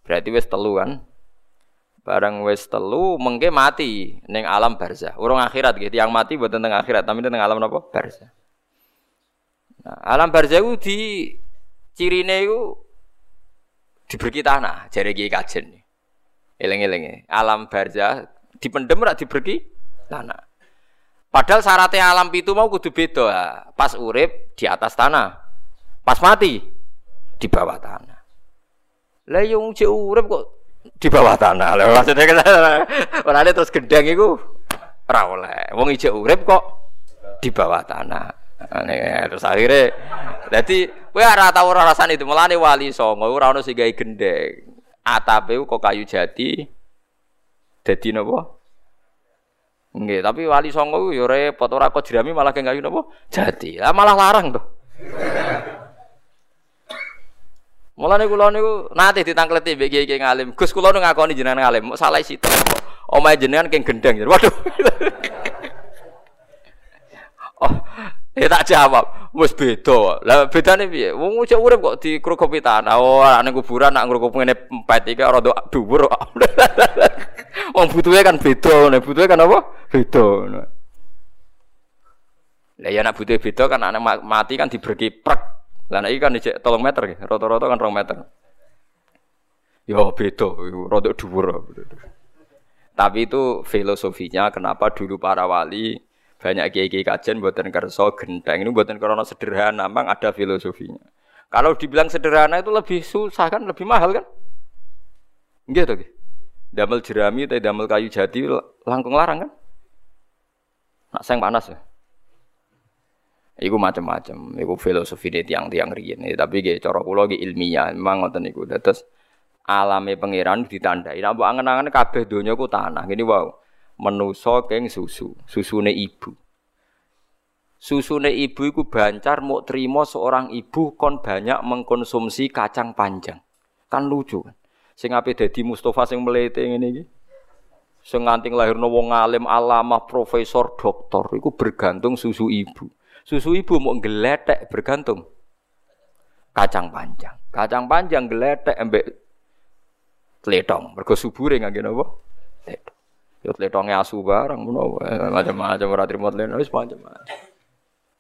Berarti wis telu kan? Barang wis telu mengke mati ning alam barzah. Urung akhirat gitu. Yang mati buat tentang akhirat, tapi tentang alam apa? Barzah. Nah, alam barzah itu di cirine itu diberi tanah, jari kiai kajen. Eleng-eleng Alam barzah dipendem rak diberi tanah. Padahal syaratnya alam pitu mau kudu beda. Pas urip di atas tanah. Pas mati di bawah tanah. Lah cek urip kok di bawah tanah. Lah maksudnya kan ora terus gendeng iku ora oleh. Wong ijek urip kok di bawah tanah. Ane, terus akhirnya jadi kowe ora tau ora rasane itu mulane wali songo ora ono sing gawe gendeng. Atape kok kayu jati dadi napa? Nggih, tapi wali songo yo repot ora kok jerami malah kayu napa? Jati. Lah malah larang tuh. Mulane kula niku nate ditangkleti mbek kiai ngalim. Gus kula nu ngakoni jenengan ngalim, salah situ. Omahe jenengan keng gendeng. Waduh. oh, ya tak jawab. Wis beda. Lah bedane piye? Wong cek urip kok dikrukupi tanah. Oh, ning kuburan nak ngrukup ngene empet iki rada dhuwur. Wong butuhe kan beda, butuhe kan apa? Beda. Lah ya nak butuhe beda kan anak mati kan diberki prek lah iki kan dicek 3 meter rata-rata kan 2 meter. Ya beda, rada dhuwur. Tapi itu filosofinya kenapa dulu para wali banyak kiai-kiai kajian buatan kerso genteng ini buatan karena sederhana, memang ada filosofinya. Kalau dibilang sederhana itu lebih susah kan, lebih mahal kan? Enggak tuh. Damel jerami atau damel kayu jati langkung larang kan? Nak sayang panas ya. Iku macam-macam, iku filosofi deh tiang-tiang riyen. Tapi gak cara kula ilmiah, memang ngoten niku. Terus alame pangeran ditandai. Mbok angen-angen kabeh donya ku tanah. Gini wow. Menusa keng susu, susune ibu. Susune ibu iku bancar mau terima seorang ibu kon banyak mengkonsumsi kacang panjang. Kan lucu kan. Sing ape dadi Mustafa sing melete ngene iki. Sing nganti lahirno wong alim, alamah, profesor, doktor iku bergantung susu ibu. Susu ibu mau geletek bergantung kacang panjang. Kacang panjang geletek embek tletong. Mergo subure ngangge napa? Tletong. Yo tletonge asu barang ngono macam-macam ora trimo tletong wis macam-macam.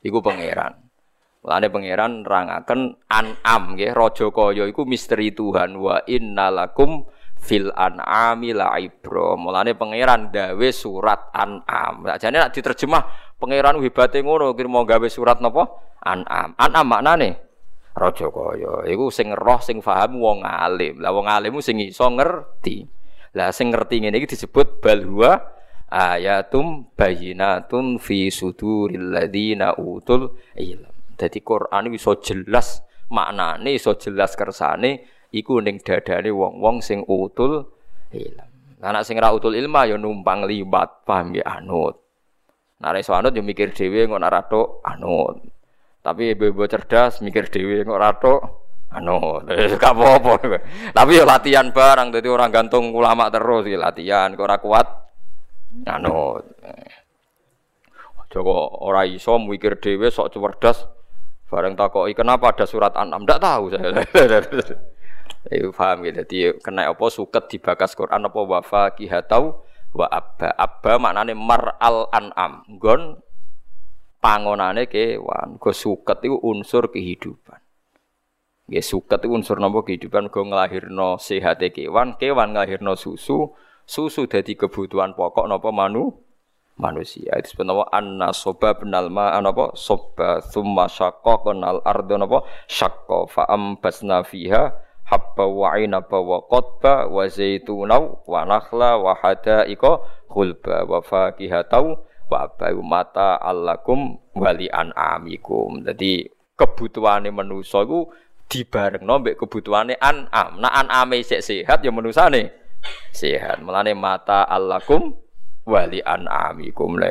Iku pangeran. Mulane pangeran rangaken an'am nggih raja kaya iku misteri Tuhan wa innalakum fil an'ami la ibro. Mulane pangeran gawe surat an'am. Sakjane nek diterjemah Pangeran hebate ngono kira mau gawe surat napa? An'am. An'am maknane raja kaya. Iku sing roh sing paham wong alim. Lah wong alim sing iso ngerti. Lah sing ngerti ngene iki disebut bal ayatum bayyinatun fi suduril ladina utul ilm. Dadi Quran iso jelas maknane iso jelas kersane iku ning dadane wong-wong sing utul ilm. Anak sing ra utul ilma ya numpang libat paham ya anut. Nah, iso anut yo mikir dhewe kok ora anut. Tapi ibu-ibu cerdas mikir dhewe kok ora anut. Gak apa-apa. Tapi yo latihan barang dadi orang gantung ulama terus iki latihan kok ora kuat anut. Joko ora iso mikir dhewe sok cerdas bareng takoki kenapa ada surat An-Am tahu saya. Iku paham gitu. Jadi kena apa suket dibakas Quran apa wafa kihatau wa abba. Abba maknane mar al an'am. Nggon pangonane kewan. Go suket iku unsur kehidupan. Nggih suket iku unsur napa kehidupan. Go nglahirno sehate kewan. Kewan nglahirno susu. Susu dadi kebutuhan pokok napa manu manusia. Itu sebenarnya anna soba benal ma napa soba summa syaqqa kenal ardo napa syaqqa fa ambasna fiha habba wa inaba wa qotba wa zaituna wa nakhla wa hadaika khulba wa fakihatau wa abai mata allakum wali an'amikum. Jadi kebutuhane manusa iku dibarengno mbek kebutuhane an'am. Nah an'ame sik sehat ya manusane sehat. Mulane mata allakum wali an'amikum.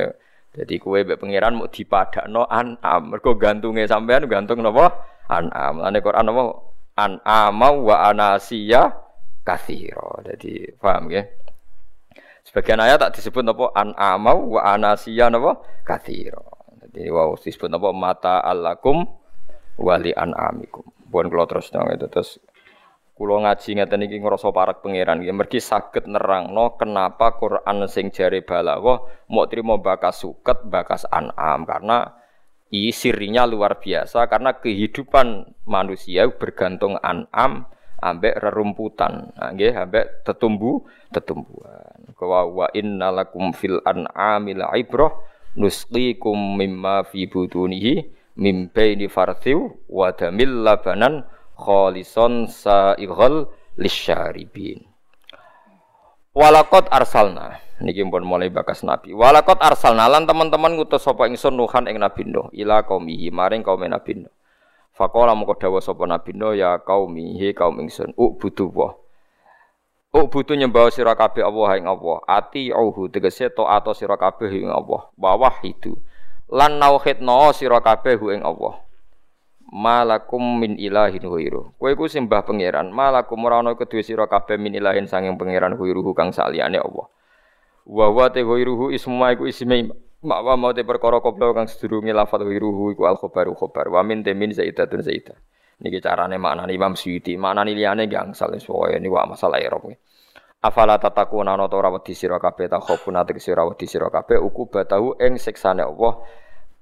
Jadi kue mbek pangeran mau dipadakno an'am. Mergo gantunge sampean gantung napa? An'am. Mulane Quran napa? An amau wa anasiya kathiro. Jadi paham ya? Sebagian ayat tak disebut apa an amau wa anasiya napa kathiro. Jadi wow disebut apa mata alakum wali an amikum. Bukan kalau terus dong itu terus Kulo ngaji ngeten iki ngrasa parak pangeran iki mergi saged nerangno kenapa Quran sing jare balaghah mau trimo bakas suket bakas an'am karena I sirinya luar biasa karena kehidupan manusia bergantung an'am ambek rerumputan, nah, nggih ambek tetumbu tetumbuhan. Wa wa innalakum fil an'amil ibrah nusqikum mimma fi butunihi mim baini farthiw wa damil labanan khalison sa'ighal lisyaribin Walakot arsalna niki pun mulai bakas nabi. Walakot arsalna lan teman-teman ngutus sapa ingsun nuhan ing nabi Nuh ila qaumihi maring kaum nabi Nuh. Faqala moko dawuh sapa nabi Nuh ya qaumi he kaum ingsun ubudu wa. Ubudu nyembah sira kabeh Allah ing Allah. Ati auhu tegese taat sira kabeh ing Allah. Bawah itu. Lan nauhidna sira kabeh ing Allah malakum min ilahin huiru. Kowe iku sembah pangeran, malakum ora ana kedue sira kabeh min ilahin sanging pangeran huiruhu kang saliyane Allah. Wa wa te huiruhu isma iku isme makwa mau te perkara koplo kang sedurunge lafal huiruhu iku al khabaru khabar. Wa min te min zaidatun zaidah. Niki carane maknane Imam Suyuti, maknane liyane gangsal pokoke niku masalah Arab. Afala tatakuna ana ta ora wedi sira kabeh ta khofuna te sira wedi sira kabeh uku batahu ing siksane Allah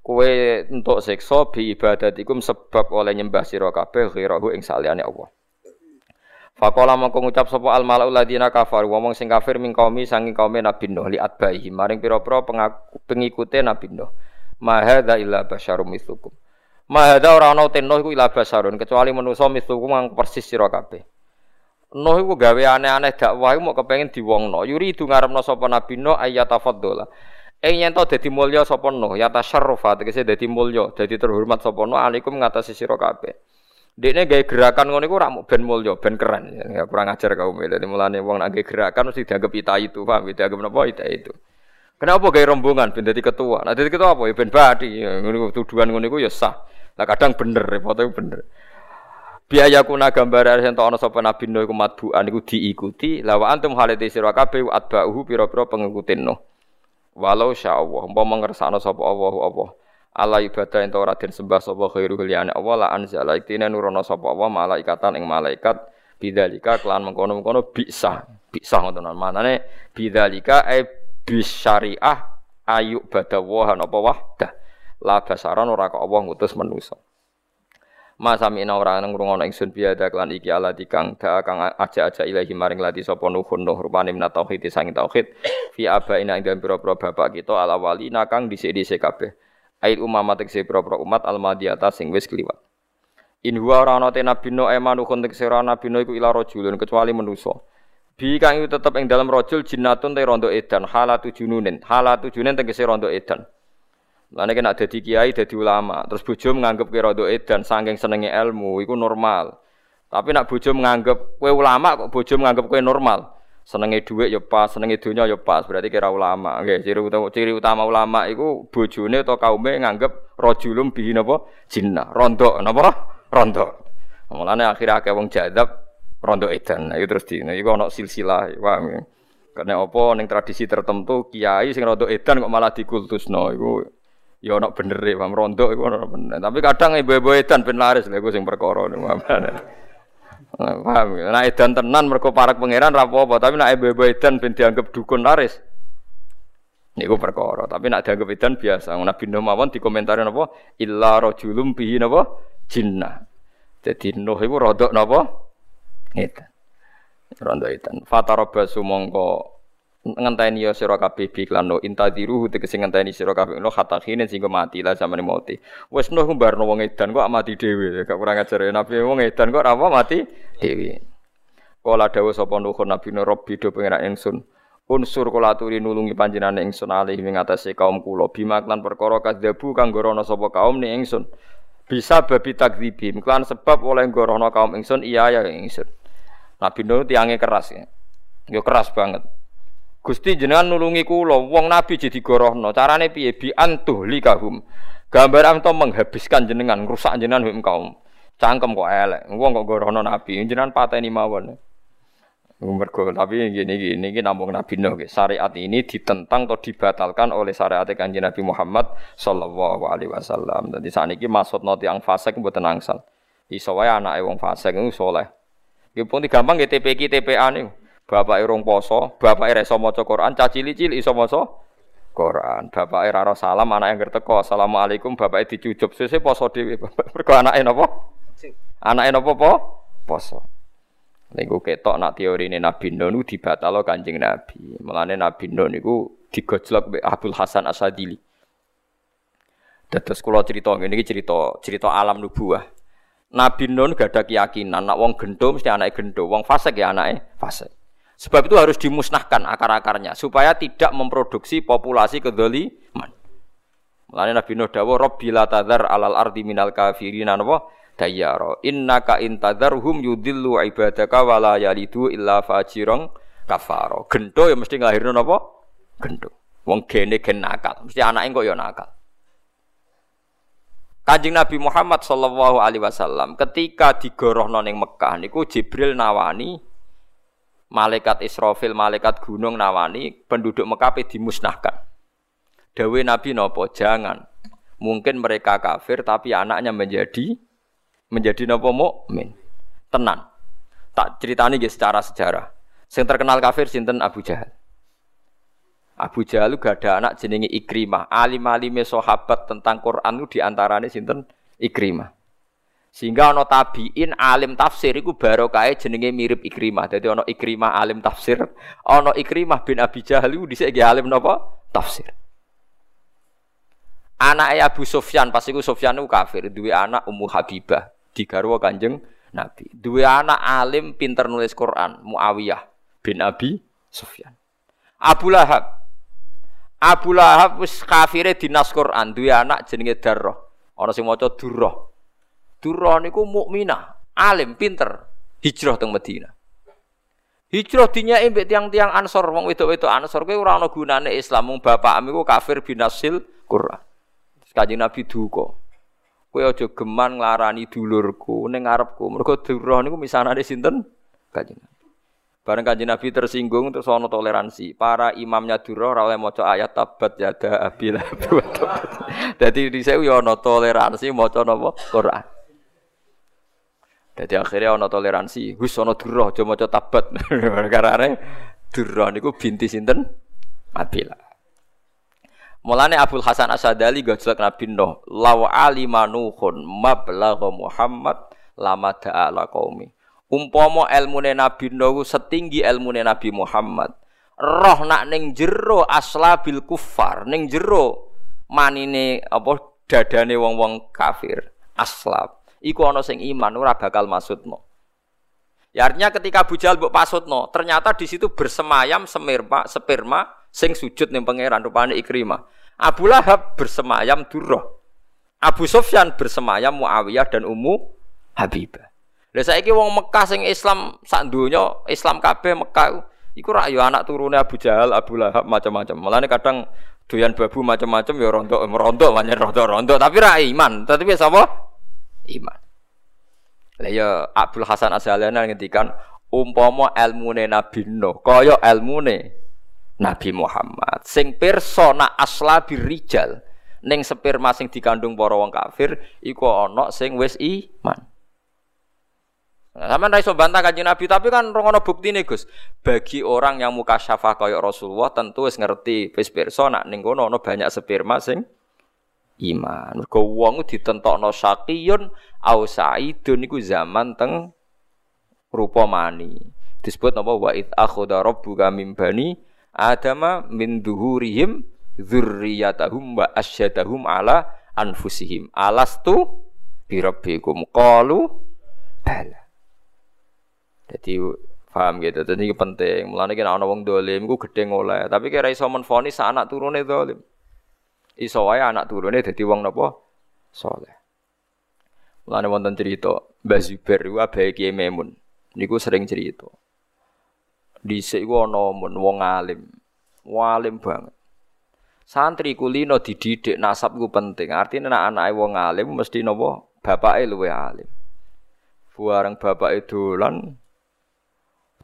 Kue untuk sekso bi ibadatikum sebab oleh nyembah sira kabeh ghirahu ing saliyane Allah. Fakola mongko ngucap sapa al malaul ladina kafar ngomong sing kafir ming kaumi sanging kaum Nabi Nuh li atbaihi maring pira-pira pengikute Nabi Nuh. Ma hadza illa basyarum mithlukum. Ma hadza ora ana te Nuh iku illa basyarun kecuali manusa mithlukum kang persis sira kabeh. Nuh iku gawe aneh-aneh dakwah iku mau kepengin diwongno. Yuri itu ngarepno sapa Nabi Nuh ayatafaddola. Ing yen to dadi mulya sapa no, ya tasyarrufa tegese dadi mulya, dadi terhormat sapa no alaikum ngatasi sira kabeh. Dekne gawe gerakan ngono iku ora ben mulya, ben keren. Ya kurang ajar kaum Dadi mulane wong nek gerakan mesti dianggap ita itu, paham? Dianggap napa ita itu. Kenapa gawe rombongan ben dadi ketua? Nah dadi ketua apa ya ben badi. Ngono tuduhan ngono iku ya sah. Lah kadang bener, repot bener. biaya kuna gambar sing ana sapa nabi Nuh iku matbuan iku diikuti lawa antum halate sira kabeh atba'uhu pira-pira pengikutin Nuh Walau sya Allah, umpama ngersakno sapa Allah Allah. Allah ibadah ento ora den sembah sapa khairu liyane Allah la anzala iktine nurono sapa Allah malaikatan ing malaikat bidzalika kelan mengkono-mengkono bisa. Bisa ngoten manane bidzalika e bisyariah ayu badawahan apa wahdah. La basaran ora kok Allah ngutus manusa. Masa mina ora ngrungokno ingsun biada klan iki ala dikang da kang aja-aja ilahi maring lati sapa nuhun nuh rupane min tauhid sang tauhid fi abaina ing dalem pira-pira bapak kita ala wali nakang dhisik-dhisik kabeh. Ait umama tekse pira-pira umat almadiyata sing wis kliwat. In huwa ora ana te nabi no emanuhun tekse ora nabi no iku ila rajulun kecuali manusa. Bi kang itu tetep ing dalam rajul jinnatun te rondo edan halatu jununin halatu jununin tegese rondo edan. Lane kena dadi kiai, dadi ulama, terus bojo menganggap kowe rada edan saking senenge ilmu, iku normal. Tapi nak bojo menganggap kowe ulama kok bojo menganggap kowe normal. Senenge dhuwit ya pas, senenge donya ya pas, berarti kira ulama. Nggih, ciri utama ciri utama ulama iku bojone atau kaume nganggep rajulum bihi napa? Jinnah. Rondo napa? Rondo. Mulane akhirnya akeh wong jadab rondo edan. Nah, itu terus di, nah, iku ana silsilah, paham ya? Karena apa ning tradisi tertentu kiai sing rondo edan kok malah dikultusno iku Ya ono bener e, paham rondo iku ono bener. Tapi kadang ibu-ibu edan ben laris lha iku sing perkara niku. Paham ya? Nek edan tenan mergo parak pangeran ra apa-apa, tapi nek ibu-ibu edan ben dianggap dukun laris. Niku perkara, tapi nek dianggap edan biasa. Nabi Nuh mawon dikomentari napa? Illa rajulum bihi napa? Jinnah. Jadi Nuh iku rodok napa? Edan. Rondo edan. Fatarabasu mongko ngenteni ya sira kabeh iklan no intadiru tegese ngenteni sira kabeh. No hatta khine sing mati lah samane mati. Wis no mbarno wong edan kok mati dhewe. Gak kurang ajar ya nabi. Wong edan kok apa mati dhewe. Kala dawuh sapa nuh nabi no robbi do pengira ingsun. Unsur kula aturi nulungi panjenengan ingsun alih ing atase kaum kula. Bima lan perkara kadzabu kang gorono sapa kaum ni ingsun. Bisa babi takdzibim. Klan sebab oleh gorono kaum ingsun iya ya ingsun. Nabi Nuh tiange keras ya. Yo keras banget. Gusti jenengan nulungi kula, wong nabi jadi gorohno. Carane piye bi antuh likahum. Gambar amto menghabiskan jenengan, rusak jenengan hum kaum. Cangkem kok elek. Wong kok gorohno nabi, jenengan pateni mawon. Mergo tapi gini gini gini nampung Nabi Nuh syariat ini ditentang atau dibatalkan oleh syariat kanjeng Nabi Muhammad Sallallahu Alaihi Wasallam. Jadi saat ini maksud noti yang fasik buat angsal. Iso wae anak wong fasik itu soleh. Ya pun gampang ya TPK TPA nih. Bapak irung poso, bapak ira iso maca Quran, caci cili iso maca Quran. Bapak ira salam, anak yang gerteko, assalamualaikum, bapak dicucup, sese poso dhewe. Mergo anake napa? Anake napa po? Poso. Niku ketok nak teori ini Nabi Nuh niku dibatalo Kanjeng Nabi. Mulane Nabi Nuh niku digojlok mbek Abdul Hasan Asadili. Dados kula cerita ngene iki cerita cerita alam nubuah. Nabi Nun gak ada keyakinan nak wong gendo mesti anake gendo, wong fasik ya anake fasik. Sebab itu harus dimusnahkan akar-akarnya supaya tidak memproduksi populasi kedzaliman. Mulane Nabi Nuh dawuh Rabbi la tadzar alal ardi minal kafirin napa dayyara innaka intadzarhum yudillu ibadaka wala yalidu illa fajirang kafaro. Gendo ya mesti nglahirno napa? Gendo. Wong gene gen nakal, mesti anake kok ya nakal. Kanjeng Nabi Muhammad sallallahu alaihi wasallam ketika digorohno ning Mekah niku Jibril nawani malaikat Israfil, malaikat gunung nawani penduduk Mekah dimusnahkan. Dawe Nabi nopo jangan. Mungkin mereka kafir tapi anaknya menjadi menjadi nopo mukmin. Tenan. Tak ceritani nggih secara sejarah. Sing terkenal kafir sinten Abu Jahal. Abu Jahal gak ada anak jenenge Ikrimah. Alim-alime sahabat tentang Quran itu di antaranya sinten Ikrimah. Sehingga ana tabiin alim tafsir iku barokahe jenenge mirip Ikrimah. Dadi ana Ikrimah alim tafsir, ana Ikrimah bin Abi Jahal iku dhisik alim napa? Tafsir. Anak Abu Sufyan pas iku Sufyan itu kafir, dua anak Ummu Habibah, digarwa Kanjeng Nabi. Dua anak alim pinter nulis Quran, Muawiyah bin Abi Sufyan. Abu Lahab Abu Lahab wis kafire dinas Quran, dua anak jenenge Darrah. Ana sing maca Durrah. Durrah niku mukminah, alim pinter, hijrah teng Madinah. Hijrah dinyai mbek tiang-tiang Ansor, wong wedok-wedok Ansor kuwi ora ana gunane Islam, mung bapak amiku kafir binasil Quran. Kanjeng Nabi duka. Kowe aja geman nglarani dulurku ning ngarepku. Mergo durah niku misanane sinten? Kanjeng Nabi. Bareng Kanjeng Nabi tersinggung terus ana toleransi. Para imamnya durah ora oleh maca ayat tabat yada abil. Dadi dhisik yo ana toleransi maca napa? Quran. Jadi akhirnya ana toleransi, wis ana durah aja maca tabat. Karena durah niku binti sinten? Abilah. Mulane Abdul Hasan Asadali gojlek Nabi Nuh, law alima nuhun mablagha Muhammad lama ta'ala qaumi. Umpama ilmune Nabi Nuh setinggi ilmune Nabi Muhammad, roh nak ning jero aslabil kufar, ning jero manine apa dadane wong-wong kafir, aslab. Iku ana sing iman ora bakal maksudno. Ya artinya ketika Abu Jahal mbok pasutno, ternyata di situ bersemayam semirma, sperma sing sujud ning pangeran rupane Ikrimah. Abu Lahab bersemayam Durrah. Abu Sufyan bersemayam Muawiyah dan Ummu Habibah. Lah saiki wong Mekah sing Islam sak donya, Islam kabeh Mekah iku rak yo anak turune Abu Jahal, Abu Lahab macam-macam. Mulane kadang doyan babu macam-macam ya rontok merontok banyak rontok-rontok tapi ra iman. Tapi apa? Iman. Lah ya Abdul Hasan Asy'alani ngendikan umpama ilmune Nabi Nuh kaya ilmune Nabi Muhammad sing pirsa nak asla birijal ning sperma sing dikandung para wong kafir iku ana sing wis iman. Nah, Sama ra iso bantah kanjeng Nabi, tapi kan ora bukti nih Gus. Bagi orang yang muka syafah kaya Rasulullah tentu wis ngerti wis pirsa nak ning kono ana banyak sperma sing iman. Mergo wong ditentokno syaqiyun au sa'idun iku zaman teng rupa mani. Disebut napa wa id akhadha rabbuka min bani adama min duhurihim dzurriyyatahum wa asyadahum ala anfusihim. Alastu birabbikum qalu bala. Jadi paham gitu? Jadi penting. Mulane kena ana wong dolim ku gedhe ngoleh. Tapi kira iso menfonis anak turune dolim iso wae anak turune dadi wong napa saleh mulane wonten cerita Mbah Zubair ku abahe Kiai Memun niku sering cerita Dhisik iku ana mun wong alim. Walim banget. Santri kulino dididik nasab ku penting. Artinya nek anake wong alim mesti napa bapake luwe alim. Buareng bapake dolan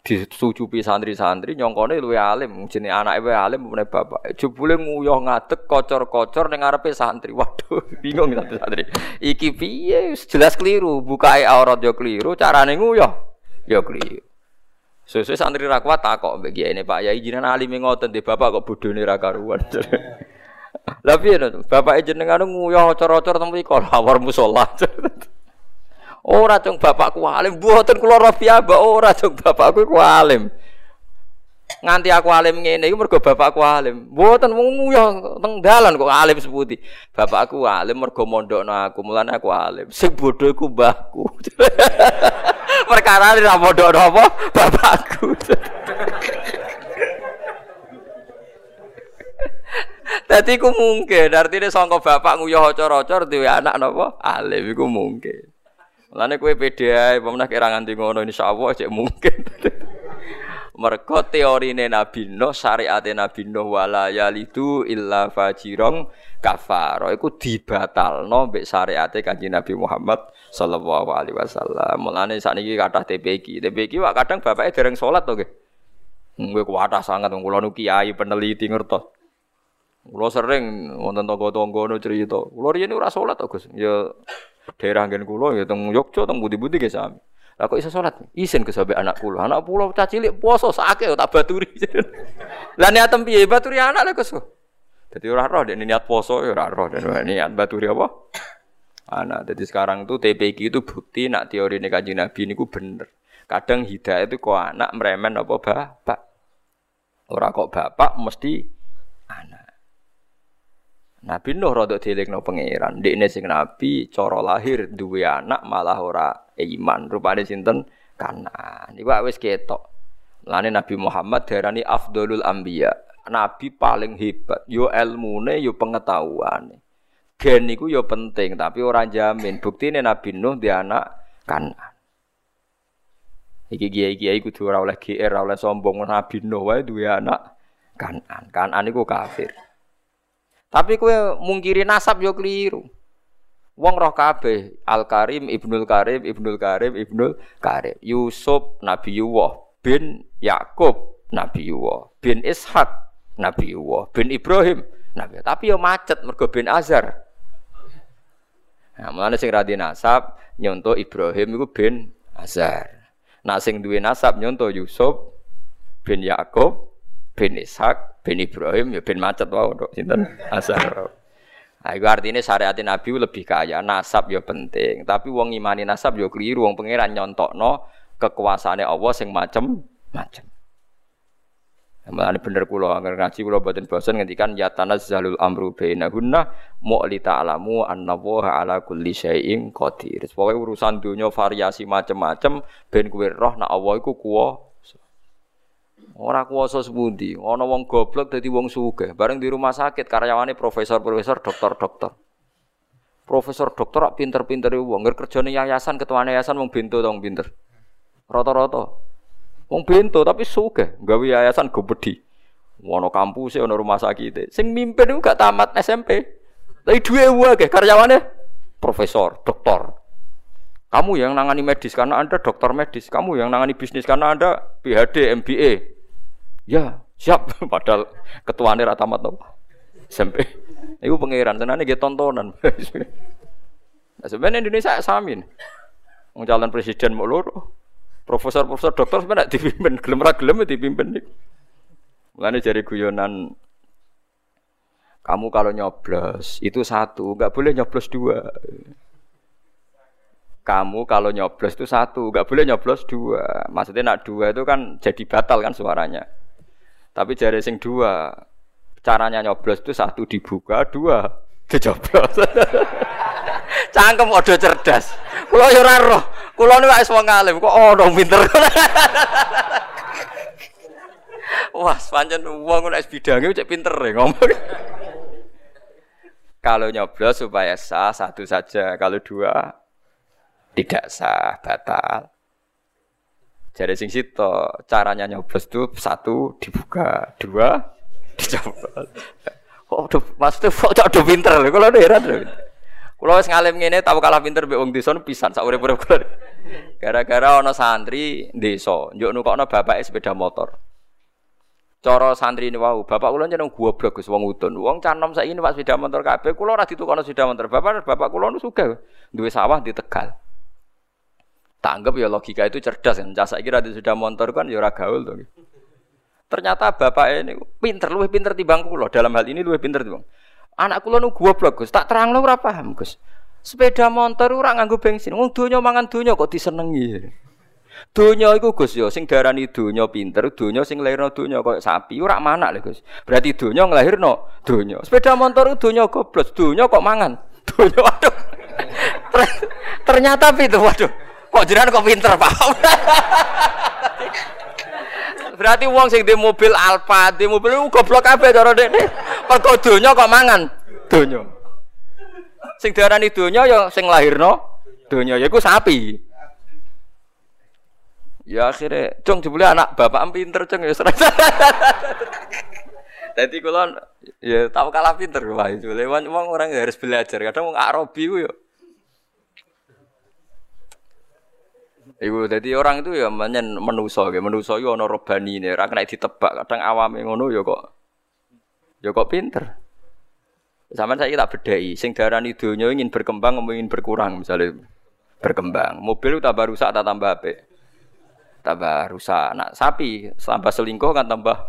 disucupi santri-santri nyongkone luwe alim. Jenenge anake wae alim meneh bapak. Jebule nguyuh ngadeg kocor-kocor ning ngarepe santri. Waduh bingung santri-santri. Iki piye? Jelas keliru. Bukae aurat yo keliru carane nguyuh yo keliru. Sesuai santri ra kuat takok mbek ini Pak Yai jinan alim ngoten di bapak kok bodone ra karuan. Lah piye to? Bapak jenengan nguyah ocor-ocor teng mriku lawar musala. Ora cung bapakku alim, mboten kula rafiah mbak ora cung bapakku ku alim. Nganti aku alim ngene iku mergo bapakku alim. Mboten wong nguyah teng dalan kok alim seputi. Bapakku alim mergo mondokno aku, mulane aku alim. Sing bodho iku mbahku. Perkara ora mondokno apa? Bapakku. Dadi ku mungkin, artine sangka bapak nguyah ocor-ocor duwe anak napa? Alim iku mungkin. Mulane kowe pede ae, pemenah kira nganti ngono insyaallah cek mungkin. Mergo teorine Nabi Nuh, syariate Nabi Nuh wala yalidu illa fajirong kafaro iku dibatalno mbek syariate Kanjeng Nabi Muhammad sallallahu alaihi wasallam. Mulane sakniki kathah TPQ. TPQ wak kadang bapake dereng salat to nggih. Kowe kuatah sangat kula nu kiai peneliti ngertos. Kula sering wonten tangga-tangga cerita. Kula riyen ora salat to, Gus. Ya daerah nggen kula ya teng Yogyakarta teng budi-budi ge sami. Lah kok iso? Isin ke sampe anak kula. Anak kula cah cilik poso sakit tak baturi. Lah niat piye baturi anak lho Gus. Dadi ora roh dek niat poso ya ora roh dan niat baturi apa? Anak. Jadi sekarang tuh TPQ itu bukti nak teori ini kanjeng Nabi ini ku bener. Kadang hidayah itu kok anak meremen apa bapak. Ora kok bapak mesti. Nabi Nuh rada dielingno pangeran. Dekne sing nabi cara lahir duwe anak malah ora iman. Rupane sinten? Kanan. Iku wis ketok. Lane Nabi Muhammad darani afdolul anbiya. Nabi paling hebat. Yo ilmune, yo pengetahuane. Gen iku yo penting, tapi ora jamin. Buktine Nabi Nuh di anak kanan. Iki kiai-kiai kudu ora oleh GR, ora oleh sombong Nabi Nuh wae duwe anak kanan. Kanan iku kafir. Tapi kue mungkiri nasab yo keliru. Wong roh kabeh Al Karim Ibnul Karim Ibnul Karim Ibnul Karim. Yusuf Nabi Yuwah. Bin Yakub Nabi Yuwah. Bin Ishak Nabi Yuwah. Bin Ibrahim Nabi tapi yo macet mergo bin Azar Nah, mana sing radi nasab nyonto Ibrahim iku bin Azar. Nah sing duwe nasab nyonto Yusuf bin Yakub bin Ishak bin Ibrahim ya bin macet wae untuk sinten asar. Nah, itu artinya syariat Nabi lebih kaya, nasab ya penting. Tapi wong imani nasab ya keliru, wong pangeran nyontokno kekuasaane Allah sing macem-macem. Mulane bener kula angger ngaji kula boten bosen ngendikan ya tanazzalul amru bainahunna mu'li ta'lamu anna wa ala kulli syai'in qadir. Pokoke urusan dunia variasi macem-macem ben kuwi roh nek Allah iku kuwa Ora kuwasa sepundi, ana wong goblok dadi wong sugih. Bareng di rumah sakit karyawane profesor-profesor, dokter-dokter. Profesor dokter pinter-pinter wong, ngger kerjane yayasan, ketuane yayasan wong bento tong pinter. Rata-rata. Wong bento tapi sugih, gawe yayasan gobedi. Ono kampus ono rumah sakit. Sing mimpin iku gak tamat SMP. Tapi duwe wae karyawane profesor, dokter. Kamu yang nangani medis karena Anda dokter medis, kamu yang nangani bisnis karena Anda PhD, MBA. Ya, siap. Padahal ketuane ra tamat to. SMP. Iku pangeran senane nggih tontonan. nah, sebenarnya Indonesia samin. Wong calon presiden mau loro. Profesor-profesor dokter sebenarnya dipimpin, gelem ra gelem ya dipimpin. Mulane jari guyonan kamu kalau nyoblos itu satu, nggak boleh nyoblos dua. Kamu kalau nyoblos itu satu, nggak boleh nyoblos dua. Maksudnya nak dua itu kan jadi batal kan suaranya. Tapi jari sing dua, caranya nyoblos itu satu dibuka, dua dijoblos. Cangkem odo cerdas. Kulo yo ora roh. Kulo niku wis wong alim kok ono pinter. Wah, pancen wong nek bidange cek pinter ya ngomong. Kalau nyoblos supaya sah satu saja, kalau dua tidak sah, batal. Jadi sing sito caranya nyoblos itu satu dibuka, dua dicopot. Oh, udah, maksudnya kok udah pinter lho, kalau heran lho. Kalau wis ngalim ngene tahu kalah pinter mbek wong desa pisan sak urip-urip kula. Gara-gara ana santri desa, njuk nukokno bapake sepeda motor. Cara santri ini wau, bapak kula jeneng goblok Gus wong udun. Wong canom saiki numpak sepeda motor kabeh, kula ora ditukokno sepeda motor. Bapak bapak kula nu sugih duwe sawah di Tegal. Tak anggap ya logika itu cerdas kan. Jasa kira di sudah motor kan ya ora gaul tuh. Ternyata bapak ini pinter, luwih pinter timbang kula. Dalam hal ini luwih pinter timbang. Anak kula nu goblok Gus, tak terang lo ora paham Gus. Sepeda motor ora nganggo bensin. Wong donya mangan donya kok disenengi. Donya iku Gus yo sing darani donya pinter, donya sing lairno donya koyo sapi ora manak lho Gus. Berarti donya nglahirno donya. Sepeda motor donya goblok, donya kok mangan. Donya waduh. Ternyata pinter waduh. Kok jenengan kok pinter, paham? Berarti wong sing di mobil Alfa, di mobil goblok kabeh cara dekne. Perko donya kok mangan donya. Sing diarani donya ya sing lahirno donya yaiku sapi. Ya akhirnya, cung jebule anak bapak pinter cung ya serasa. Jadi kalau ya tahu kalah pinter wah itu lewat uang orang harus belajar. Kadang wong Arabi ku ya. Iku jadi orang itu ya menyen menuso ya menuso yo ono robani ini, ora kena ditebak. Kadang awame ngono ya kok ya kok pinter. Zaman saya tak bedai, sing darani dunia ingin berkembang, ingin berkurang misalnya berkembang. Mobil tambah rusak tak tambah apa? tambah rusak. Nak sapi tambah selingkuh kan tambah.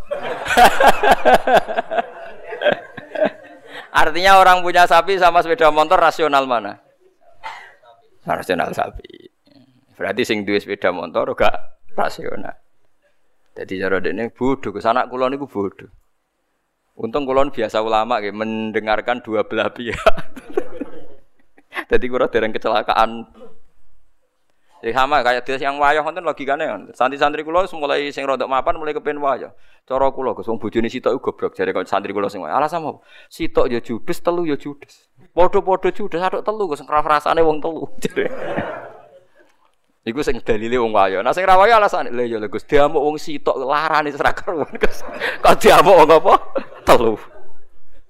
Artinya orang punya sapi sama sepeda motor rasional mana? Rasional sapi. Berarti sing duwe sepeda motor gak rasional. Jadi cara ini bodoh, ke sana kulon itu bodoh. Untung kulon biasa ulama ya, mendengarkan dua belah pihak. Jadi kurang dereng kecelakaan Ya sama kayak dia yang wayah lagi logikane kan. Santri-santri kula mulai sing rodok mapan mulai kepen wayah. Cara kula Gus wong bojone sitok goblok jare kok santri kula sing. Alasan apa? Sitok ya judes, telu ya judes. Padha-padha judes, aduk telu Gus rasane wong telu. Iku sing dalile wong wayah. Nah sing ra wayah alasane lha ya Gus diamuk wong sitok larane serak karuan. Kok diamuk wong apa? Telu.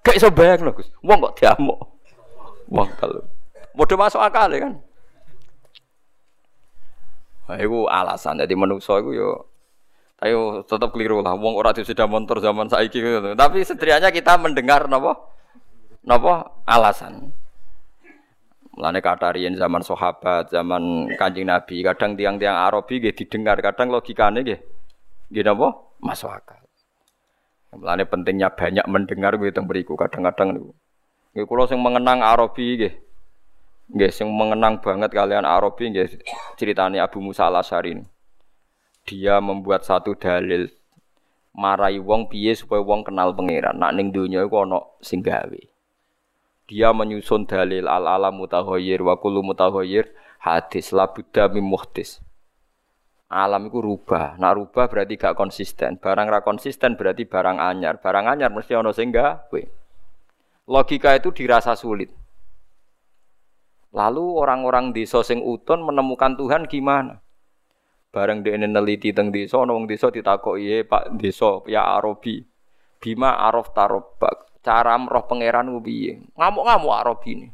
Kayak iso bayang Gus. Wong kok diamuk. Wong telu. Modho masuk akal ya kan. Nah, itu alasan. Jadi menungso itu yo ayo tetap keliru lah. Wong ora sudah motor zaman saiki gitu. Tapi setidaknya kita mendengar napa napa alasan. Mulane katarian zaman sahabat, zaman Kanjeng Nabi, kadang tiang-tiang Arabi nggih didengar, kadang logikane nggih nggih napa masuk akal. Mulane pentingnya banyak mendengar gitu beriku kadang-kadang niku. Nggih kula sing mengenang Arabi nggih Nggih sing mengenang banget kalian Arabi nggih ceritane Abu Musa Al-Asy'ari. Dia membuat satu dalil marai wong piye supaya wong kenal pangeran. Nak ning donya iku ana sing. Dia menyusun dalil al alam mutahoyir wa kullu mutahoyir hadis la buddha mim muhdis. Alam itu rubah. Nak rubah berarti gak konsisten. Barang ra konsisten berarti barang anyar. Barang anyar mesti ana sing gawe. Logika itu dirasa sulit. Lalu orang-orang desa sing uton menemukan Tuhan gimana? Bareng dia neliti teng nong desa ditakoki, "Ye Pak desa ya Arabi, bima araf tarobak, cara roh pangeran piye?" Ngamuk-ngamuk Arabi ini.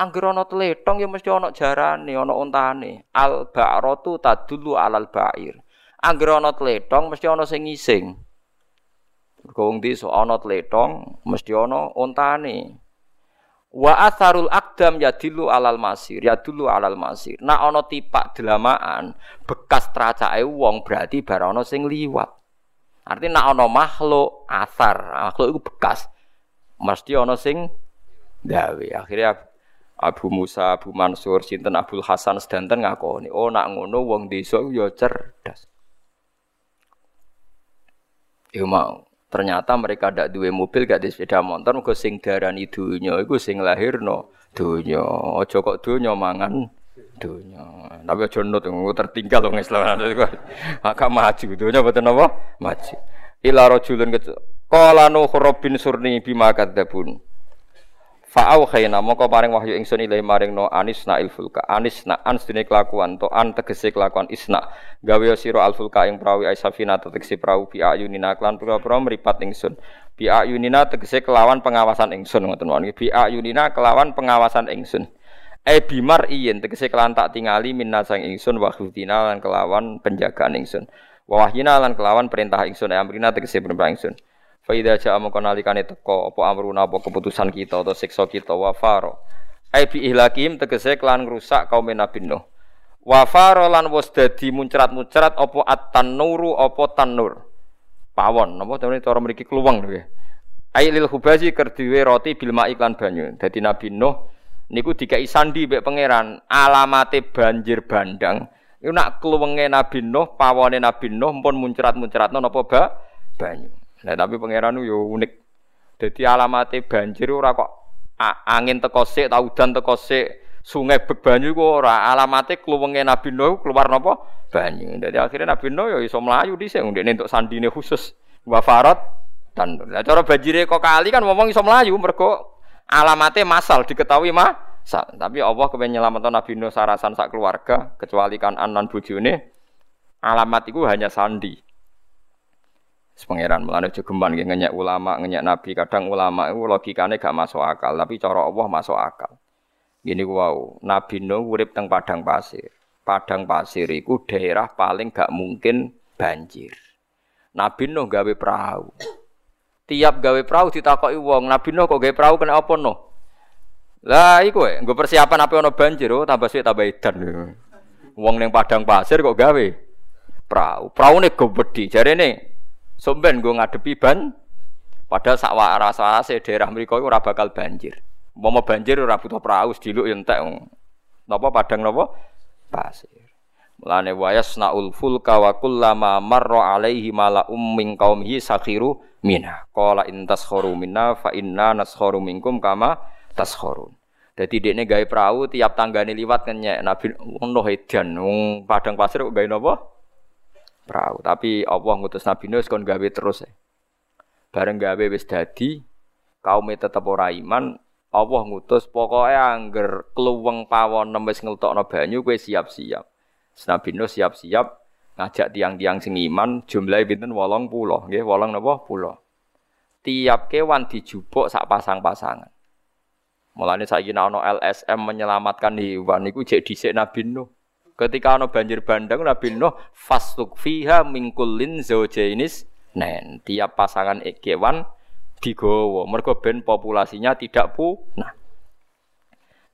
Angger ana tletong ya mesti ana jarane, ana ontane. Al ba'ratu tadullu alal ba'ir. Angger ana tletong mesti ana sing ngising. Mergo wong desa ana tletong mesti ana ontane. Wa atharul akdam yadilu alal masir, yadulu alal masir. Nak ana tipak delamaan, bekas tracake wong berarti bar ana sing liwat. Artinya nak ana makhluk asar, makhluk itu bekas. Mesti ana sing gawe. Akhirnya Abu Musa, Abu Mansur, sinten Abdul Hasan sedanten ngakoni, oh nak ngono wong desa ya cerdas. Ya mau. Ternyata mereka ndak duwe mobil, gak di sepeda motor, mergo sing darani dunya iku sing lahirno dunya. Aja kok dunya mangan dunya. Tapi aja nut tertinggal wong Islam. Maka maju dunya mboten apa? Maju. Ila rajulun qala nuh rabbin surni bima kadzabun. Fa'au khayna moko paring wahyu ingsun ilahi maring no anis na ilfulka anis na ans dine kelakuan to an tegese kelakuan isna gawe sira alfulka ing prawi aisafina tegese prawu bi ayunina klan pira-pira mripat ingsun bi ayunina tegese kelawan pengawasan ingsun ngoten wae bi ayunina kelawan pengawasan ingsun e bimar iyen tegese kelan tak tingali minna sang ingsun wa lan kelawan penjagaan ingsun wa wahyina lan kelawan perintah ingsun e amrina tegese perintah ingsun Faida ja'a mongko nalikane teko apa amruna apa keputusan kita atau siksa kita wa faro. Ai bi ihlakim tegese kelan ngrusak kaum Nabi Nuh. Wa faro lan wis dadi muncrat-muncrat apa at-tanuru apa tanur. Pawon napa cara mriki kluweng ya. Ai lil hubazi kerdiwe roti bil iklan banyu. Dadi Nabi Nuh niku dikai sandi mbek pangeran alamate banjir bandang Iku nak kluwenge Nabi Nuh, pawone Nabi Nuh pun muncrat-muncratno napa ba banyu. Nah, tapi pangeran yo unik. Dadi alamate banjir ora kok angin teko sik, ta udan teko sik, sungai bek banyu ku ora alamate kluwenge Nabi Nuh keluar napa banyu. Dadi akhirnya Nabi Nuh yo iso mlayu dhisik ndekne untuk sandine khusus. Wa farat dan lah cara banjire kok kali kan ngomong iso mlayu mergo alamate masal diketahui mah tapi Allah kepengen nyelamatkan Nabi Nuh sarasan sak keluarga, kecuali kan anan bujune, alamat itu hanya sandi. Pangeran melane jogeman nggih ulama, ngenyek nabi. Kadang ulama itu logikane gak masuk akal, tapi cara Allah masuk akal. Gini wow, Nabi Nuh urip teng padang pasir. Padang pasir itu daerah paling gak mungkin banjir. Nabi Nuh gawe perahu. Tiap gawe perahu ditakoki wong, Nabi Nuh kok gawe perahu kena apa Nuh? Lah iku e, nggo persiapan apa ana banjir oh tambah suwe tambah edan. Wong ning padang pasir kok gawe perahu. Praune gobedi. Jarene somben nggo ngadepi ban padahal sak warase daerah iku ora bakal banjir. Umpama banjir ora butuh perahu sediluk yo entek. Napa padang napa? Pasir. Mulane wayasnaul fulka wa kullama marra alaihi mala'um min qaumihi sakhiru minna. Qala intas kharu minna fa inna naskharu minkum kama taskhurun. Dadi dekne gawe perahu tiap tanggane liwat kenyek Nabi ngono edan wong padang pasir kok gawe? Perahu. Tapi Allah ngutus Nabi Nuh kon gawe terus. Ya. Bareng gawe wis dadi kaum tetep ora iman, Allah ngutus pokoke angger kluweng pawon wis ngeltokno banyu kowe siap-siap. Nabi Nuh siap-siap ngajak tiang-tiang sing iman jumlahe pinten 80 nggih 8 napa pulau. Tiap kewan dijupuk sak pasang-pasangan. Mulane saiki ana LSM menyelamatkan hewan iku jek dhisik Nabi Nuh. Ketika ana banjir bandang Nabi Nuh fastuk fiha mingkulin zaujainis nen. Tiap pasangan kewan digowo mergo ben populasinya tidak punah.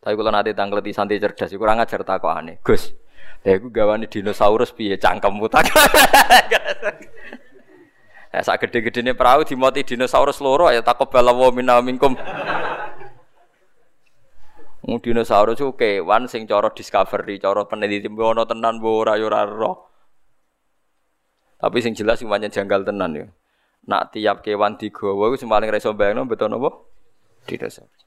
Tapi kalau nanti tanggleti santri cerdas, kurang ajar aneh. Gus, ya aku gawane dinosaurus piye cangkemmu tak. Ya sak gede-gedene perahu dimoti dinosaurus loro ya takobala wa minna minkum. Wong dinosaurus ku kewan sing cara discovery, cara peneliti ono tenan mbok ora yo ora Tapi sing jelas sing janggal tenan ya. Nak tiap kewan digawa iku sing paling ra iso bayangno betul napa? Dinosaurus.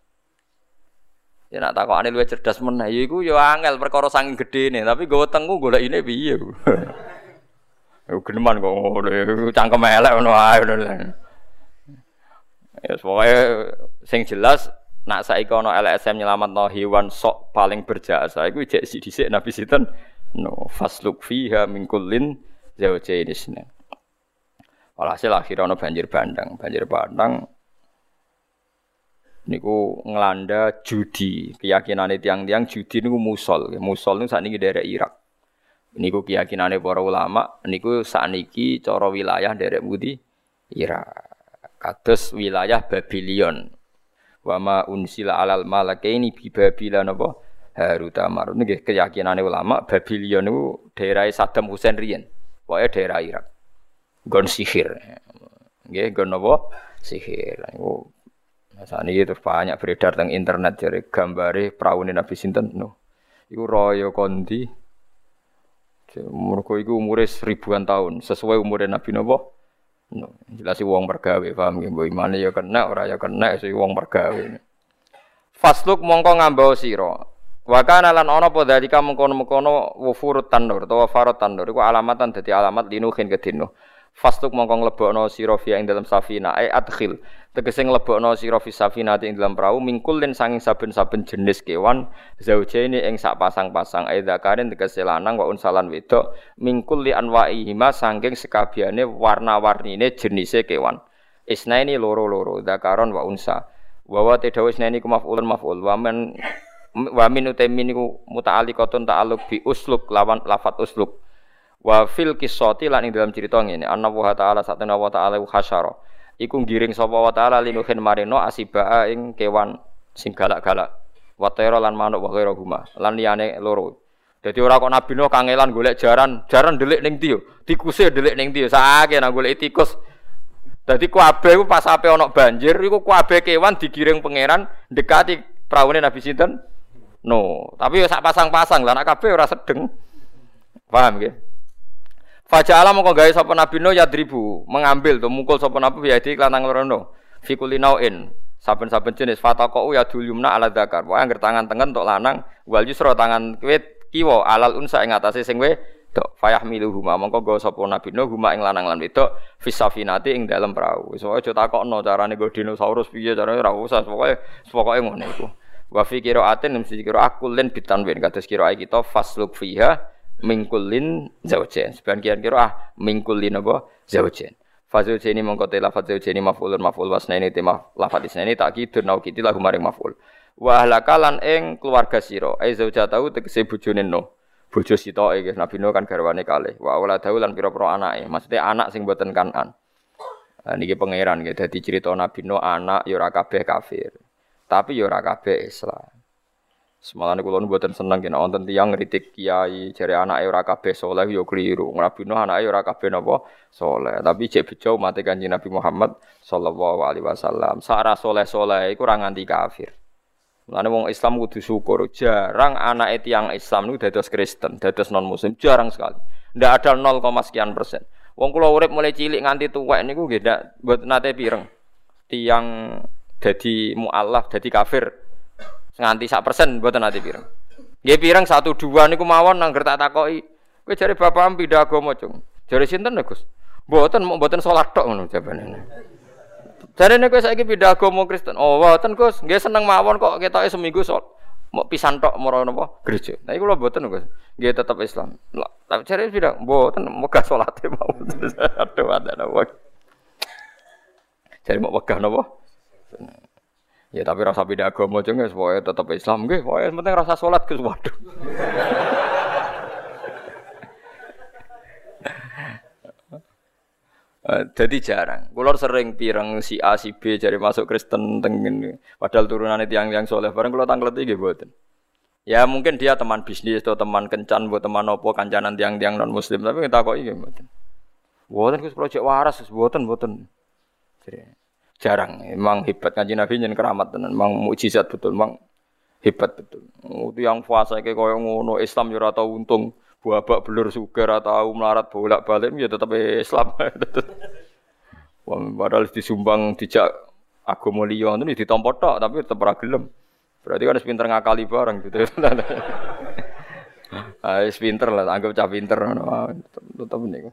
Ya nak takokane luwih cerdas meneh ya iku yo angel perkara saking gedene, tapi nggawa tengku golekine piye. Yo geneman kok ngono, cangkem elek ngono ae ngono. Ya pokoke sing jelas Nak saiki ana LSM nyelametno hewan sok paling berjasa iku jek dhisik Nabi sinten? No, fasluk fiha min kullin zawjain isna. Walhasil akhirnya banjir bandang, banjir bandang niku ngelanda judi. Keyakinane tiang-tiang judi niku musol. Musol niku sakniki daerah Irak. Niku keyakinane para ulama niku sakniki cara wilayah daerah Budi Irak. Kados wilayah Babylon wa ma unsila alal malakaini bi babila napa Harut Marut nggih keyakinane ulama Babylon niku daerah Saddam Hussein riyen. Pokoke daerah Irak. Gon sihir. Nggih gon napa sihir saat ini terus banyak beredar tentang internet jadi gambare praune Nabi Sinten no. Iku royo kondi. Mereka itu umurnya seribuan tahun sesuai umurnya Nabi Nabi No, jelas wong mergawe paham nggih mbok imane ya kena ora ya kena sing wong mergawe. Fasluk mongko ngambau sira. Wa kana lan ana apa dalika mengkono-mengkono wufurut tanur utawa farot tanur iku alamatan dadi alamat linuhin kedino. Fastuk mongko nglebokno sira fi ing dalam safina ai adkhil. Tegese nglebokno sira fi safina ing dalam perahu mingkul den sanging saben-saben jenis kewan zaujaini ing sak pasang-pasang ai zakarin tegese lanang wa unsalan wedok mingkul li anwaihima sanging sekabiane warna-warnine jenise kewan. Isnaini loro-loro zakaron wa unsa. Wa wa tadawis isnaini ku maf'ulun maf'ul wa men wa min utamin niku muta'alliqatun ta'alluq bi usluk lawan lafat usluk Wa fil kisoti lan ing dalam cerita ngene, anna wa ta'ala satana wa ta'ala hasyara. Iku ngiring sapa wa ta'ala linuhin marino asibaa ing kewan sing galak-galak. Wa tayra lan manuk wa ghairu huma. Lan liyane loro. Dadi ora kok Nabi Nuh kangelan golek jaran, jaran delik ning ndi yo? Delik ning ndi yo? Sakake nang golek tikus. Dadi kuabe ku pas ape ana banjir iku kuabe kewan digiring pangeran dekati praune Nabi sinten? No, tapi sak pasang-pasang lah nek kabeh ora sedeng. Paham nggih? Faja'ala mongko gawe sapa Nabi Nuh yadribu, mengambil tuh mukul sapa Nabi ya di kelantang lorono. Fi kulinauin saben-saben jenis fataqau ya yumna ala dzakar. Wae angger tangan tengen untuk lanang, wal yusra tangan kiwit kiwa alal unsa ing atase. Fayah huma mongko gawe sapa Nabi Nuh huma ing lanang lan wedok fisafinati ing dalem perahu. Wis wae aja takokno carane nggo dinosaurus piye carane ora usah pokoke pokoke ngono iku. Wa fi qiraatin mesti kira akulin bitanwin kados kira kita fasluk fiha mingkulin zaujen. Sebagian kira ah mingkulin apa zaujen. Fazil jeni mongko te lafat zaujeni maf'ulun maf'ul wasnaini te lafat isnaini tak kidur nau kiti lagu maring maf'ul. Wa ahlakalan ing keluarga sira ai zaujatahu tegese bojone no. Bojo sitoke nggih Nabi Nuh kan garwane kalih. Wa auladahu lan pira-pira anake. Maksudnya anak sing boten kanan. Nah, niki pangeran nggih dadi cerita Nabi Nuh anak ya ora kabeh kafir. Tapi ya ora kabeh Islam. Semalane kula mboten seneng yen wonten tiyang ngritik kiai jare anake ora kabeh saleh ya kliru. Nuh anake ora kabeh napa saleh. Tapi cek bejo mate Kanjeng Nabi Muhammad sallallahu alaihi wasallam. Sara saleh-saleh iku ora nganti kafir. Mulane wong Islam kudu syukur. Jarang anak tiyang Islam niku dados Kristen, dados non muslim, jarang sekali. Ndak ada 0, sekian persen. Wong kula urip mulai cilik nganti tuwek niku nggih ndak mboten nate pireng. Tiang dadi mualaf, dadi kafir nganti sak persen buatan nanti pirang. Nggih pirang satu dua niku mawon nang tak takoki. Kowe jare bapak pindah agama, Cung. Jare sinten lho, Gus? Mboten mau mboten salat tok ngono jawabane. Jare nek kowe saiki pindah agama Kristen. Oh, mboten Gus, nggih seneng mawon kok ketoke seminggu salat. Mau pisan tok moro napa gereja. Nah iku lho mboten Gus. Nggih tetep Islam. Lah, tapi jare pindah mboten megah salate mawon. Aduh, ada napa. Jare mau megah napa? Ya tapi rasa beda agama aja nggak, supaya tetap Islam nggak, supaya penting rasa sholat ke waduh. Jadi jarang. Kulor sering pirang si A si B cari masuk Kristen tengen. Padahal turunannya tiang-tiang soleh. Bareng kalau tanggal tiga buatin. Ya mungkin dia teman bisnis atau teman kencan buat teman opo kancanan tiang-tiang non Muslim. Tapi kita kok iya buatin. Buatin kus proyek waras, buatin buatin. Jadi jarang. Emang hebat kanji Nabi jen keramat tenan. Emang mukjizat betul, emang hebat betul. Itu yang puasa kayak koyo ngono Islam yo ora tau untung. Babak belur sugar atau melarat bolak-balik ya tetap Islam. Padahal disumbang dijak agama liya itu ditampa tok tapi tetap ora gelem. Berarti kan pinter ngakali bareng gitu. Ah, pinter lah, anggap cah pinter ngono. Tetep niku.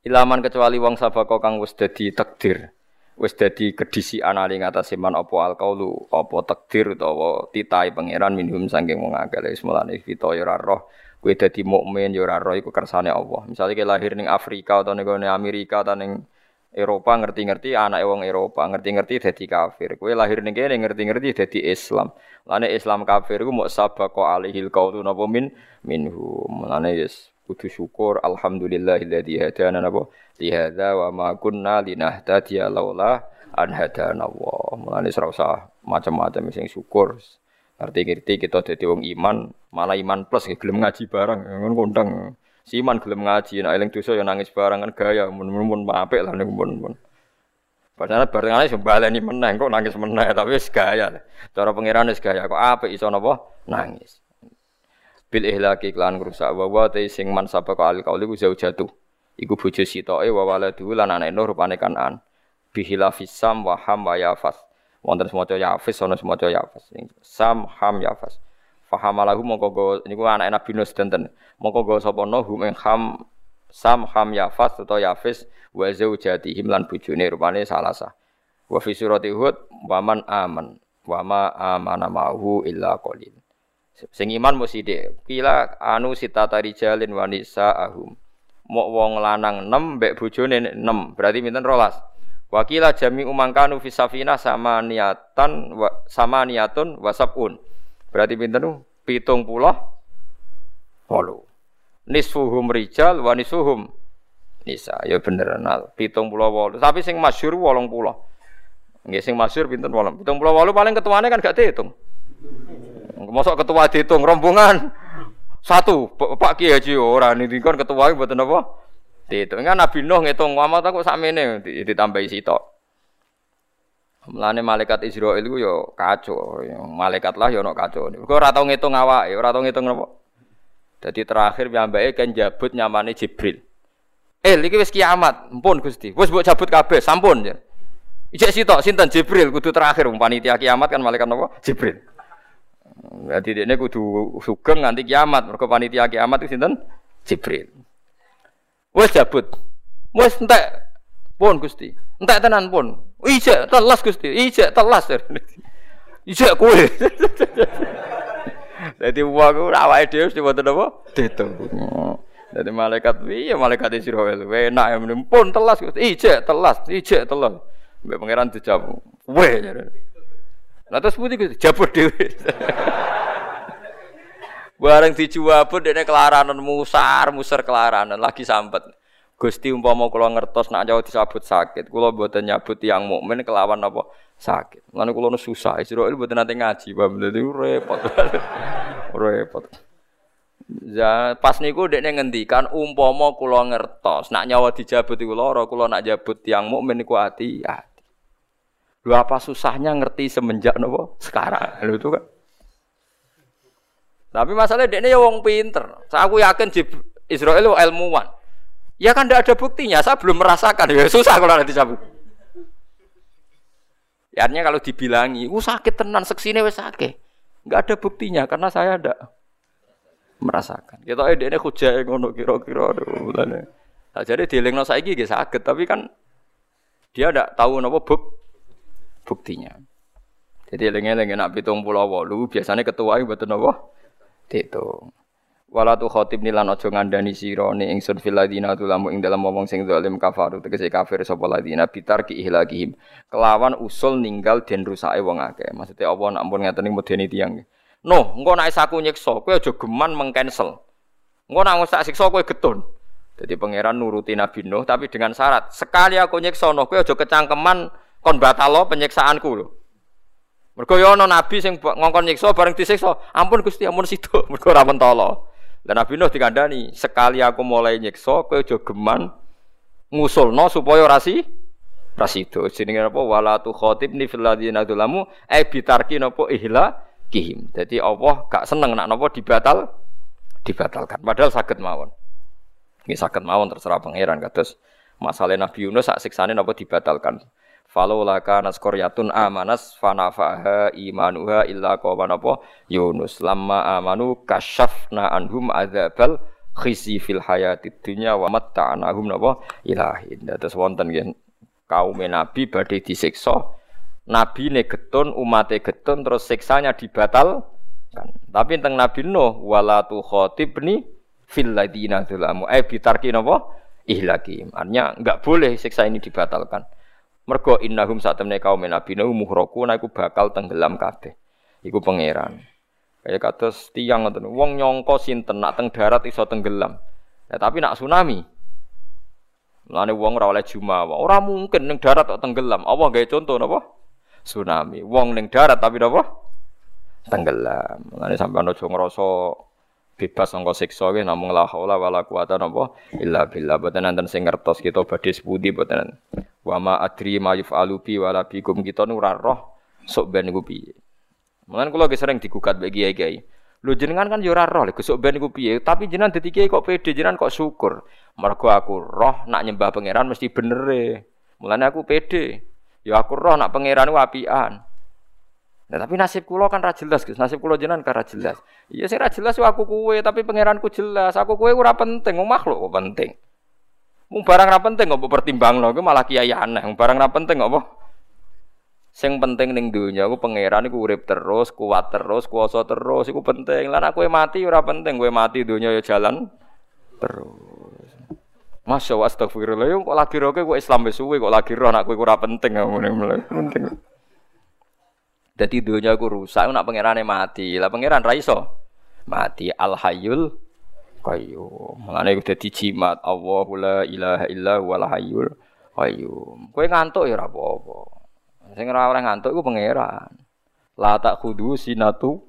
Ilaman kecuali wong sabako kang wis dadi takdir. Wis dadi kedisi anali ngatasé man apa alqaulu, apa takdir utawa titai pangeran minhum saking wong akeh wis mulane kita ya ora roh kowe dadi mukmin ya ora roh iku kersane Allah. Misalnya kowe lahir ning Afrika atau ning Amerika atau ning Eropa ngerti-ngerti anak wong Eropa ngerti-ngerti dadi kafir. Kowe lahir ning kene ngerti-ngerti dadi Islam. Lane Islam kafir ku mok sabaqo alihil qaulu napa min minhum. Lane yes kudu syukur alhamdulillahilladzi hadana napa li hadza wa ma kunna linahtadiya laula an hadana Allah. Mulane ora usah macam-macam sing syukur. Ngerti-ngerti kita dadi wong iman, malah iman plus gelem ngaji bareng ngono kondang. Si iman gelem ngaji, nek eling dosa ya nangis bareng kan gaya mun-mun apik lah niku mun. Padahal barengane sembaleni meneh kok nangis meneh tapi wis gaya. Cara pangeran wis gaya kok apik iso napa nangis bil ihlaki klan rusak wa wa te sing man sapa ka al kauli ku jatuh. Iku bojo sitoke wa waladu lan anake nur rupane kanan bihilafis sam wa ham wa yafas. Wonten semaca yafis ana semaca yafas. Sam ham yafas. Fahamalahu mongko go niku anake Nabi Nuh sedanten mongko go sapa no hum ing ham sam ham yafas utawa yafis wa zaujatihim lan bojone rupane salasa wa fi surati hud wa man aman wa ma amana ma'hu illa qalil Sing iman mesti sithik. Kila anu sita tari jalin wanisa ahum. Mok wong lanang 6 mbek bojone 6. Berarti pinten rolas. Wakila jami umangkanu fi safina sama niatan wa, sama niatun wasabun. Berarti pinten? Pitung puluh walu. Nisfuhum rijal wa nisfuhum nisa. Ya bener nal. Pitung puluh walu. Tapi sing masyhur wolong puluh. Nggih sing masyhur pinten wolong. Pitung puluh walu paling ketuane kan gak dihitung. Mosok ketua dihitung rombongan satu Pak Kiai Haji ora niki kon ketua mboten apa? Dihitung kan Nabi Nuh ngitung amat aku sakmene ditambahi sitok. Mulane malaikat Israil iku yo kacau, malaikat lah yo ono kacau. Kok ora tau ngitung awake, ora tau ngitung napa? Jadi terakhir piyambake kan jabut nyamane Jibril. Eh, iki wis kiamat. Ampun Gusti. Wis mbok cabut kabeh, sampun. Ijek sitok sinten Jibril kudu terakhir wong panitia kiamat kan malaikat napa? Jibril. Jadi ini kudu sugeng nganti kiamat. Mergo panitia kiamat itu sinten? Jibril. Wes cabut. Wes entek pun Gusti. Entek tenan pun. Ijek telas Gusti. Ijek telas. Ijek kowe. Dadi wong ku awake dhewe mesti wonten apa? Ditung. Dadi malaikat piye malaikat Israil. Enak ya pun telas Gusti. Ijek telas, ijek telas. Mbak pangeran dijawab. Weh. Lah terus putih Gusti jabut dhewe. Bareng dijawab dene kelaranan musar, musar kelaranan lagi sambet. Gusti umpama kula ngertos nak jauh disabut sakit, kula mboten nyabut yang mukmin kelawan apa sakit. Lan kula susah, Israil mboten nate ngaji, paham dadi repot. repot. Ya, pas niku dekne ngendikan umpama kula ngertos nak nyawa dijabut iku lara, kula nak jabut yang mukmin niku hati hati. Lho apa susahnya ngerti semenjak napa sekarang. Lho itu kan. Tapi masalahnya dekne ya wong pinter. Saya aku yakin Israel ilmuwan. Ya kan tidak ada buktinya, saya belum merasakan. Ya susah kalau nanti cabut. Ya artinya kalau dibilangi, uh sakit tenan, seksine wes sakit. Enggak ada buktinya karena saya ada merasakan. Kita ini ini hujah ngono kira-kira. Nah, jadi dielingno saiki nggih sakit, tapi kan dia tidak tahu napa buk buktinya. Jadi eling-eling nak pitung pulau walu biasanya ketua itu betul napa? Ditung. Wala tu khotib nilan aja ngandani sira ni ingsun fil ladina tulamu ing dalam wong sing zalim kafaru tegese kafir sapa ladina bitar ki ihlakihim. Kelawan usul ninggal den rusake wong akeh. Maksudnya apa nak ampun ngaten medeni tiyang. No, engko nek saku nyiksa kowe aja geman mengcancel. Engko nak ngosak siksa kowe getun. Jadi pangeran nuruti Nabi Nuh tapi dengan syarat sekali aku nyiksa no kowe aja kecangkeman kon batalo penyiksaanku lho. Mergo yo ana nabi sing ngongkon nyiksa bareng disiksa, ampun Gusti ampun situ mergo ora mentolo. Dan Nabi Nuh dikandani, sekali aku mulai nyiksa, kowe aja geman ngusulno supaya rasi rasi itu. Jenenge apa? Wala tu khatibni fil ladzina dzalamu ai bitarki napa ihla kihim. Jadi Allah gak seneng nak napa dibatal dibatalkan. Padahal sakit mawon. Ini sakit mawon terserah pangeran kados masalah Nabi Yunus sak siksane napa dibatalkan. Falaula kana qaryatun amanas fanafaha imanuha illa qawman apa Yunus lamma amanu kasyafna anhum adzabal khisi fil hayatid dunya wa matta'nahum napa ilahin. Dados wonten nggih kaum nabi badhe disiksa. Nabi ne getun, umate getun terus siksanya dibatal kan. Tapi tentang Nabi Nuh wala tu khatibni fil ladina dzalamu. Eh bitarki napa ihlaki. Artinya enggak boleh siksa ini dibatalkan. Mergo innahum satemene kaum Nabi Nuh muhraku iku bakal tenggelam kabeh. Iku pangeran. Kaya kados tiang ngoten. Wong nyongko sinten nak teng darat iso tenggelam. Ya, tapi nak tsunami. Mulane wong ora oleh jumawa. Ora mungkin ning darat kok tenggelam. Allah gawe contoh napa? Tsunami. Wong ning darat tapi napa? Tenggelam. Mulane sampean aja ngrasa bebas sangka siksa nggih namung la haula wala quwata napa illa billah. Boten nanten sing ngertos kita badhe sepundi boten wa ma adri ma yufalu bi wala bikum. Kita nu ora roh sok ben niku piye. Mulan kula ge sering digugat mbek kiai-kiai. Lho jenengan kan yo ora roh lho sok ben niku piye? Tapi jenengan dadi kiai kok pede jenengan kok syukur. Mergo aku roh nak nyembah pangeran mesti bener e. Mulane aku pede. Ya aku roh nak pangeran ku apian Nah, tapi nasib kulo kan ra jelas, Gus. Nasib kulo jenengan kan ra jelas. Iya sing ra jelas aku kue, tapi pangeranku jelas. Aku kue ora penting, wong makhluk kok penting. Mung barang ra penting kok pertimbangno, iku malah kiai aneh. Mung barang ra penting kok Sing penting ning donya aku pangeran iku urip terus, kuat terus, kuasa terus, iku penting. Lan aku mati ora penting, kowe mati donya ya jalan terus. Masya Allah, astagfirullah. Kok lagi roh kok Islam wis suwe kok lagi roh anak kowe ora penting. Penting. Jadi dunia aku rusak, nak pangerane mati. Lah pangeran raiso mati al hayyul qayyum. Mulane udah jimat Allahu la ilaha illa wal hayyul qayyum. Kowe ngantuk ya ora apa-apa. Sing ora ngantuk iku pangeran. La tak kudu sinatu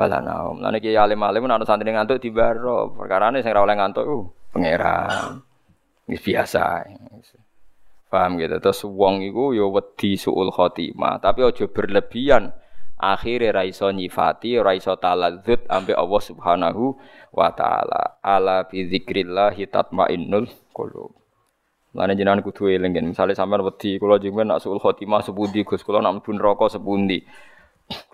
wala naum. Lan iki alim-alim ana santri ngantuk dibaro. Perkarane sing ora oleh ngantuk iku pangeran. Ini biasa. Paham gitu. Terus wong iku ya wedi suul khotimah, tapi aja berlebihan. Akhire ra iso nyifati ra iso taladzut ambek Allah Subhanahu wa taala. Ala bi dzikrillah tatmainnul qulub. Lane jenengan kudu eling misale sampean wedi kula jenengan nak suul khotimah sepundi Gus? Kula nak mlebu neraka sepundi?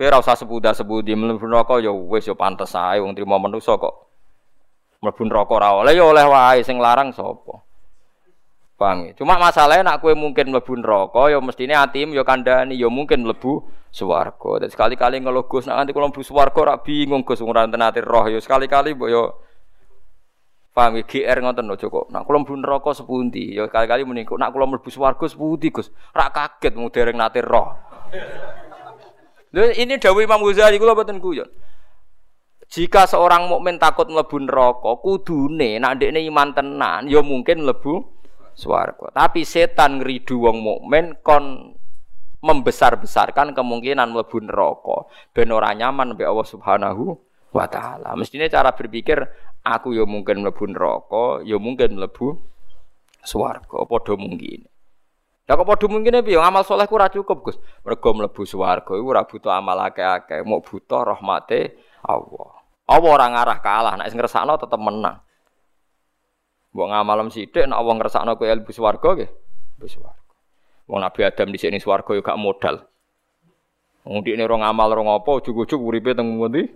Kowe ora usah sepuda sepundi mlebu neraka ya wis ya pantes ae wong trimo manusa kok. Mlebu neraka ora oleh ya oleh wae. Sing larang sapa Paham ya? Cuma masalahnya nak kue mungkin mlebu neraka ya mestine atim ya kandhani ya mungkin mlebu swarga. Dan sekali-kali ngeluh Gus nak nanti kalau mlebu swarga ora bingung Gus ora ati roh ya sekali-kali mbok ya Paham ya GR ngoten lho kok. Nak kula mlebu neraka sepundi ya kali-kali muni nak kula mlebu swarga sepundi Gus. Ora kaget mung dereng nate roh. Lho ini dawuh Imam Ghazali kula boten guyon. Jika seorang mukmin takut mlebu neraka, kudune nak ndekne iman tenan ya mungkin mlebu swarga. Tapi setan ngridu wong mukmin kon membesar-besarkan kemungkinan mlebu neraka ben ora nyaman mbek Allah Subhanahu wa taala. Mestine cara berpikir aku ya mungkin mlebu neraka, ya mungkin mlebu swarga, padha mungkin. Lah kok padha mungkin piye amal soleh ku ora cukup, Gus. Mergo mlebu swarga iku ora butuh amal akeh-akeh, mau butuh rahmate Allah. Allah ora ngarah kalah, nek sing ngersakno tetep menang. Mbok ngamalem sithik nek wong ngersakno kowe ilmu swarga nggih. Ilmu swarga. Wong Nabi Adam di sini swarga yo gak modal. Wong dikne ora ngamal ora ngopo ujug-ujug uripe teng ngendi?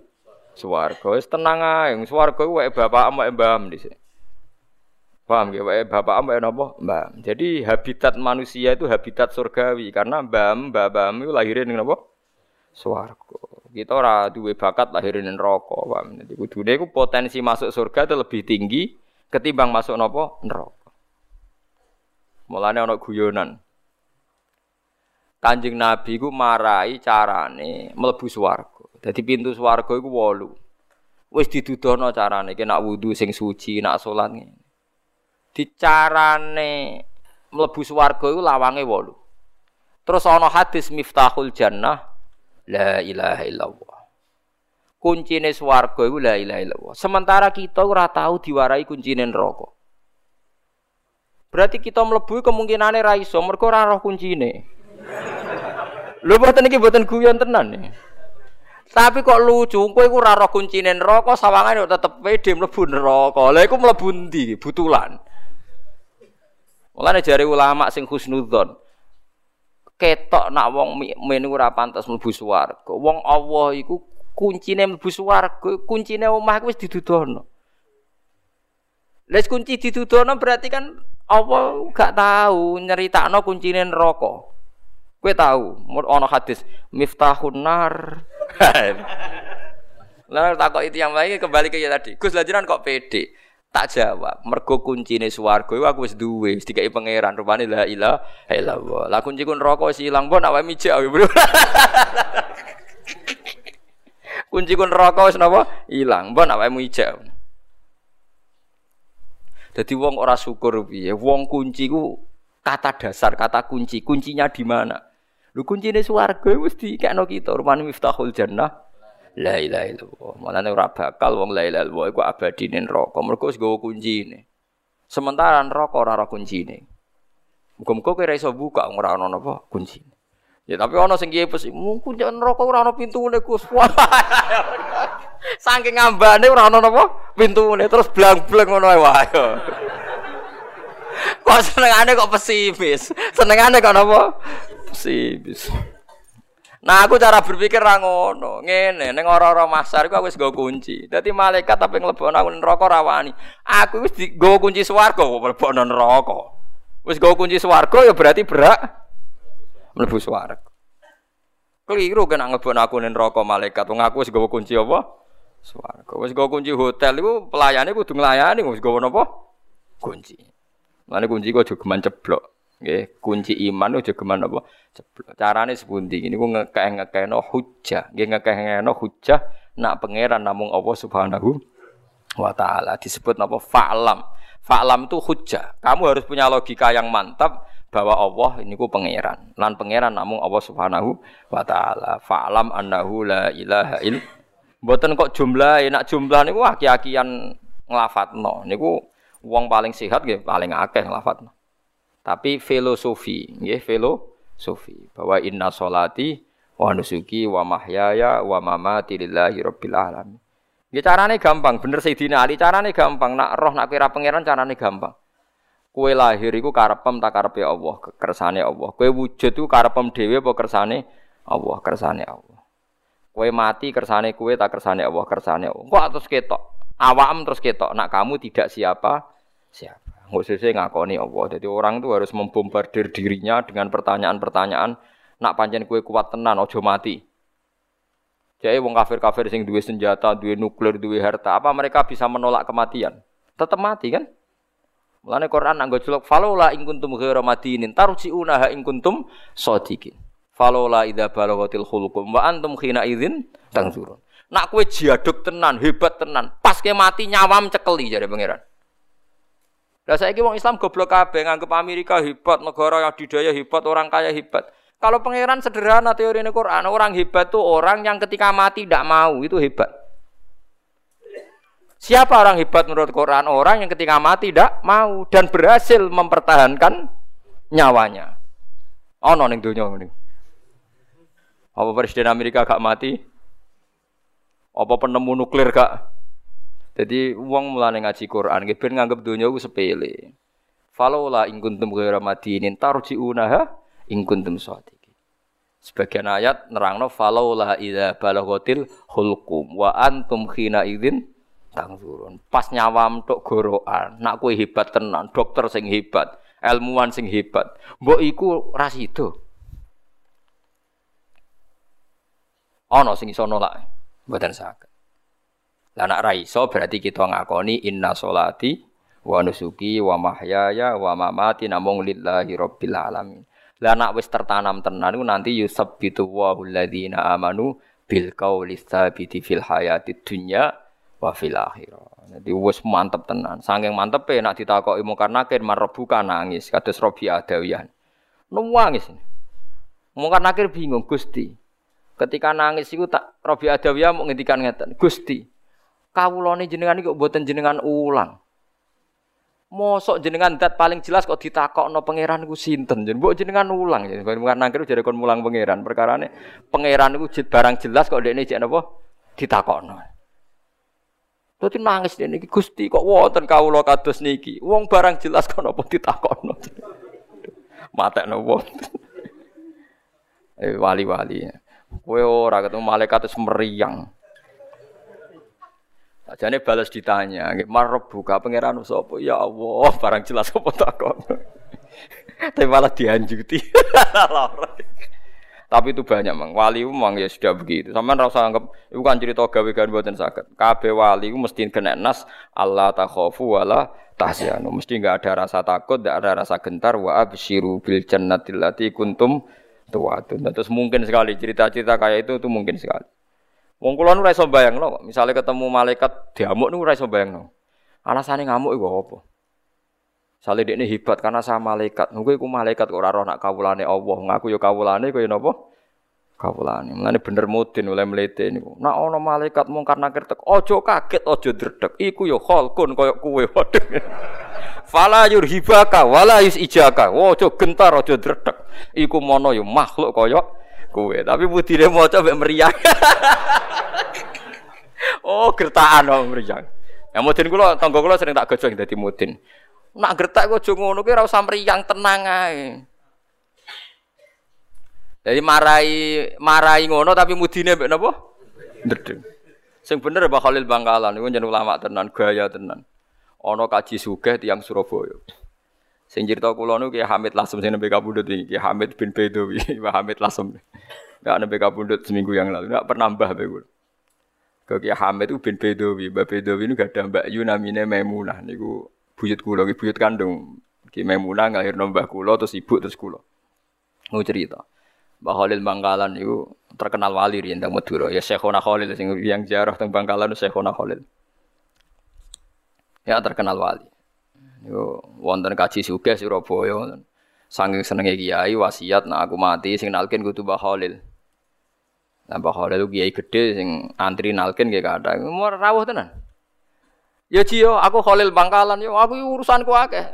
Swarga. Wis tenang ae, swarga ku wae bapak wae mbaham dhisik. Paham ya, wae bapak wae napa? Mbah. Jadi habitat manusia itu habitat surgawi karena mbam, mbam itu lahirin ning napa? Swarga. Kita ora duwe bakat lahirin ning neraka, paham. Jadi kudune iku potensi masuk surga itu lebih tinggi ketimbang masuk nopo neraka. Mulane ana guyonan. Kanjeng Nabi ku marai carane mlebu swarga. Dadi pintu swarga iku wolu. Wis didudono carane ki nak wudu sing suci, nak salat ngene. Dicarane mlebu swarga iku lawange wolu. Terus ana hadis Miftahul Jannah la ilaha illallah kuncine swarga iku la ilaha illallah. Sementara kita ora tahu diwarai kuncine neraka. Berarti kita mlebu kemungkinane ra iso mergo ora roh kuncine. Lho boten iki boten guyon tenan nih. Tapi kok lucu, kowe iku ora roh kuncine neraka, sawangane tetep pede mlebu neraka. Lah iku mlebu ndi? Butulan. Mulane jari ulama sing husnudzon. Ketok nak wong mukmin ora pantes mlebu swarga. Wong Allah iku kuncine mlebu swarga, kuncine omah wis didudono. Les kunci didudono berarti kan apa gak tahu nyeritakno kuncine neraka. Kowe tahu, ana hadis miftahun nar. Lah takok itu yang lain kembali ke tadi. Gus lajiran kok pede? Tak jawab, mergo kuncine swarga iku aku wis duwe, wis dikai pangeran, rupane la ilaha illallah. Lah kunci kun neraka wis ilang, mbok awake mijik. kunci kun neraka wis napa? Ilang. Mbon awakmu ijak Jadi wong ora syukur piye? Wong kunci ku kata dasar kata kunci. Kuncinya di mana? Lu kuncine swarga wis dikekno kita. Rumane miftahul jannah. La ilaha illallah. Malane ora bakal wong la ilaha illallah iku ning neraka. Mergo wis gawa kuncine. Sementara neraka ora ora kuncine. Muga-muga kowe iso buka ora ana napa kuncine Ya tapi ana sing kiye pes, mungkin jangan rokok ora ana pintune Gus. Saking ngambane ora ana napa pintune terus blang-blang ngono ae wae. Kok senengane kok pesimis. Senengane kok napa? Pesimis. Nah aku cara berpikir ra ngono. Ngene ning ora-ora masar iku aku wis nggo kunci. Dadi malaikat tapi nglebokno aku neraka ra wani. Aku wis nggo kunci swarga kok mlebokno neraka. Wis nggo kunci swarga ya berarti berak mlebu swarga. Keliru kan ngebon aku ning malaikat. Wong aku wis gawa kunci apa? Swarga. Wis gawa kunci hotel iku pelayane kudu nglayani wis gawa napa? Kunci. Mane kunci kok aja geman ceblok. Nggih, kunci iman aja geman apa? Ceblok. Carane sepundi? Niku ngekeh-ngekehno hujjah. Nggih ngekeh-ngekehno hujjah nak pangeran namung Allah Subhanahu wa taala disebut napa fa'lam. Fa'lam itu hujjah. Kamu harus punya logika yang mantap bahwa Allah ini ku pangeran. Lan pangeran namung Allah Subhanahu wa taala. Fa'lam annahu la ilaha il. Mboten kok jumlah, nak jumlah niku aki-akian nglafatno. Niku wong paling sehat nggih paling akeh nglafatno. Tapi filosofi, nggih filosofi bahwa inna solati wa nusuki wa mahyaya wa mamati lillahi rabbil alamin. Ya carane gampang, bener Sayyidina Ali carane gampang. Nak roh nak kira pangeran carane gampang. Kue lahir iku karepem tak karepe Allah, kersane Allah. Kue wujud iku karepem dhewe apa kersane Allah, kersane Allah. Kue mati kersane kue tak kersane Allah, kersane Allah. Kok terus ketok. Awam terus ketok. Nak kamu tidak siapa siapa. Sesuai ngakoni Allah. Jadi orang itu harus membombardir dirinya dengan pertanyaan-pertanyaan. Nak pancen kue kuat tenan, ojo mati. Jadi wong kafir-kafir sing duwe senjata, duwe nuklir, duwe harta, apa mereka bisa menolak kematian? Tetap mati kan? Mulane Quran anggo jelok falola ing kuntum ghairu madinin tarji'una ha ing kuntum shadiqin. Falola idza balaghatil khulqum wa antum khina idzin tangzurun. Nak kowe jaduk tenan, hebat tenan, pas ke mati nyawam cekeli jare pangeran. Lah saiki wong Islam goblok kabeh nganggep Amerika hebat, negara yang didaya hebat, orang kaya hebat. Kalau pangeran sederhana teori ini Quran, orang hebat tuh orang yang ketika mati tidak mau, itu hebat. Siapa orang hebat menurut Quran? Orang yang ketika mati tidak mau dan berhasil mempertahankan nyawanya. Oh, ning dunia ini. Apa presiden Amerika gak mati? Apa penemu nuklir gak? Jadi uang mulai ngaji Quran, ben nganggep dunia itu sepele. Falola ing kuntum ghairu madinin tarji'unaha ing kuntum shadiqin. Sebagian ayat nerangno falola idza balaghatil hulqum wa antum khina idzin turun. Pas nyawam tok gorokan, nak kue hebat tenan, dokter sing hebat, ilmuwan sing hebat. Mbok iku sida. Ana sing iso nolak, mboten saged. Lah nak berarti kita ngakoni inna solati wa nusuki wa mahyaya wa mamati namung lillahi rabbil alamin. Lah nak wis tertanam tenan nanti yusabbitu wa alladziina amanu bil qauli tsabiti fil hayati dunya wa fil. Jadi wis mantep tenan. Saking mantepe nak ditakoki mungkar nakir marebuka nangis kados Robi Adawiyah. Nangis. Mungkar nakir bingung Gusti. Ketika nangis iku tak Robi Adawiyah mau ngendikan ngeten, Gusti, kawulane jenengan iki kok mboten jenengan ulang. Mosok jenengan dat paling jelas kok ditakokno pangeran iku sinten? Mbok jenengan ulang ya. Mungkar nakir jare kon mulang pangeran. Perkarane pangeran iku barang jelas kok dekne jek napa ditakokno. Dadi nangis dene iki Gusti kok wonten kawula kados niki. Wong barang jelas kok napa ditakokno. Matekno wong. eh wali-wali. Kowe ora ketemu malaikat wis meriang. Ajane balas ditanya, marab buka pangeran sapa? Ya Allah, barang jelas apa takon. Tapi malah dianjuti. Tapi itu banyak mang. Wali memang ya sudah begitu. Sama rasa anggap itu kan cerita gawe gawe buatan sakit. Kabe wali mesti kena nas Allah takhofu wala tasyanu. Mesti nggak ada rasa takut, nggak ada rasa gentar. Wa abshiru bil jannatil lati kuntum tuwatun. Terus mungkin sekali cerita-cerita kayak itu itu mungkin sekali. Wong kula nu ora iso bayang loh. Misalnya ketemu malaikat diamuk nu ora iso bayang no. Alasane ngamuk iku apa? Sale dekne hebat karena sama malaikat. Nunggu iku malaikat kok ora roh nak kawulane Allah. Ngaku yo kawulane kaya napa? Kawulane. Mulane bener mudin oleh mlete niku. Nak ana malaikat mungkar nakir tek, aja kaget, aja dredeg. Iku yo khalqun kaya kuwe. Waduh. Fala yurhibaka wala yusijaka. Aja gentar, aja dredeg. Iku mono yo makhluk kaya kuwe. Tapi budine maca mek meriang. oh, gertakan wong meriang. Ya mudin kula tangga kula sering tak gojong dadi mudin. Nak gertak kok aja ngono kuwi ora usah mriyang tenang ae. Jadi marai marai ngono tapi mudine mbek napa? Ndedeng. Sing bener Mbah Khalil Bangkalan niku jeneng ulama tenan, gaya tenan. Ana kaji sugih tiyang Surabaya. Sing cerita kula niku Ki Hamid Lasem sing nembe kabundut iki, Ki Hamid bin Bedowi, Mbah Hamid Lasem. Enggak nembe kabundut seminggu yang lalu, enggak pernah mbah mbek kula. Ki Hamid itu bin Bedowi, Mbah Bedowi niku gak ada Mbak Yu namine Maimunah niku buyut kula ki buyut kandung Ki Maimunah ngalirno mbah kula terus ibu terus kula. Mau cerita. Mbah Khalil Bangkalan itu terkenal wali riyen teng Madura. Ya Syekhona Khalil sing yang jarah teng Bangkalan Syekhona Khalil. Ya terkenal wali. Yo wonten kaji sugih Surabaya. Saking senenge kiai wasiat nak aku mati sing nalkin kudu Mbah Khalil. Nah Mbah Khalil kiai gede sing antri nalkin kadang. Mau rawuh tenan. Ya Cio, aku Khalil Bangkalan, yo aku urusanku akeh.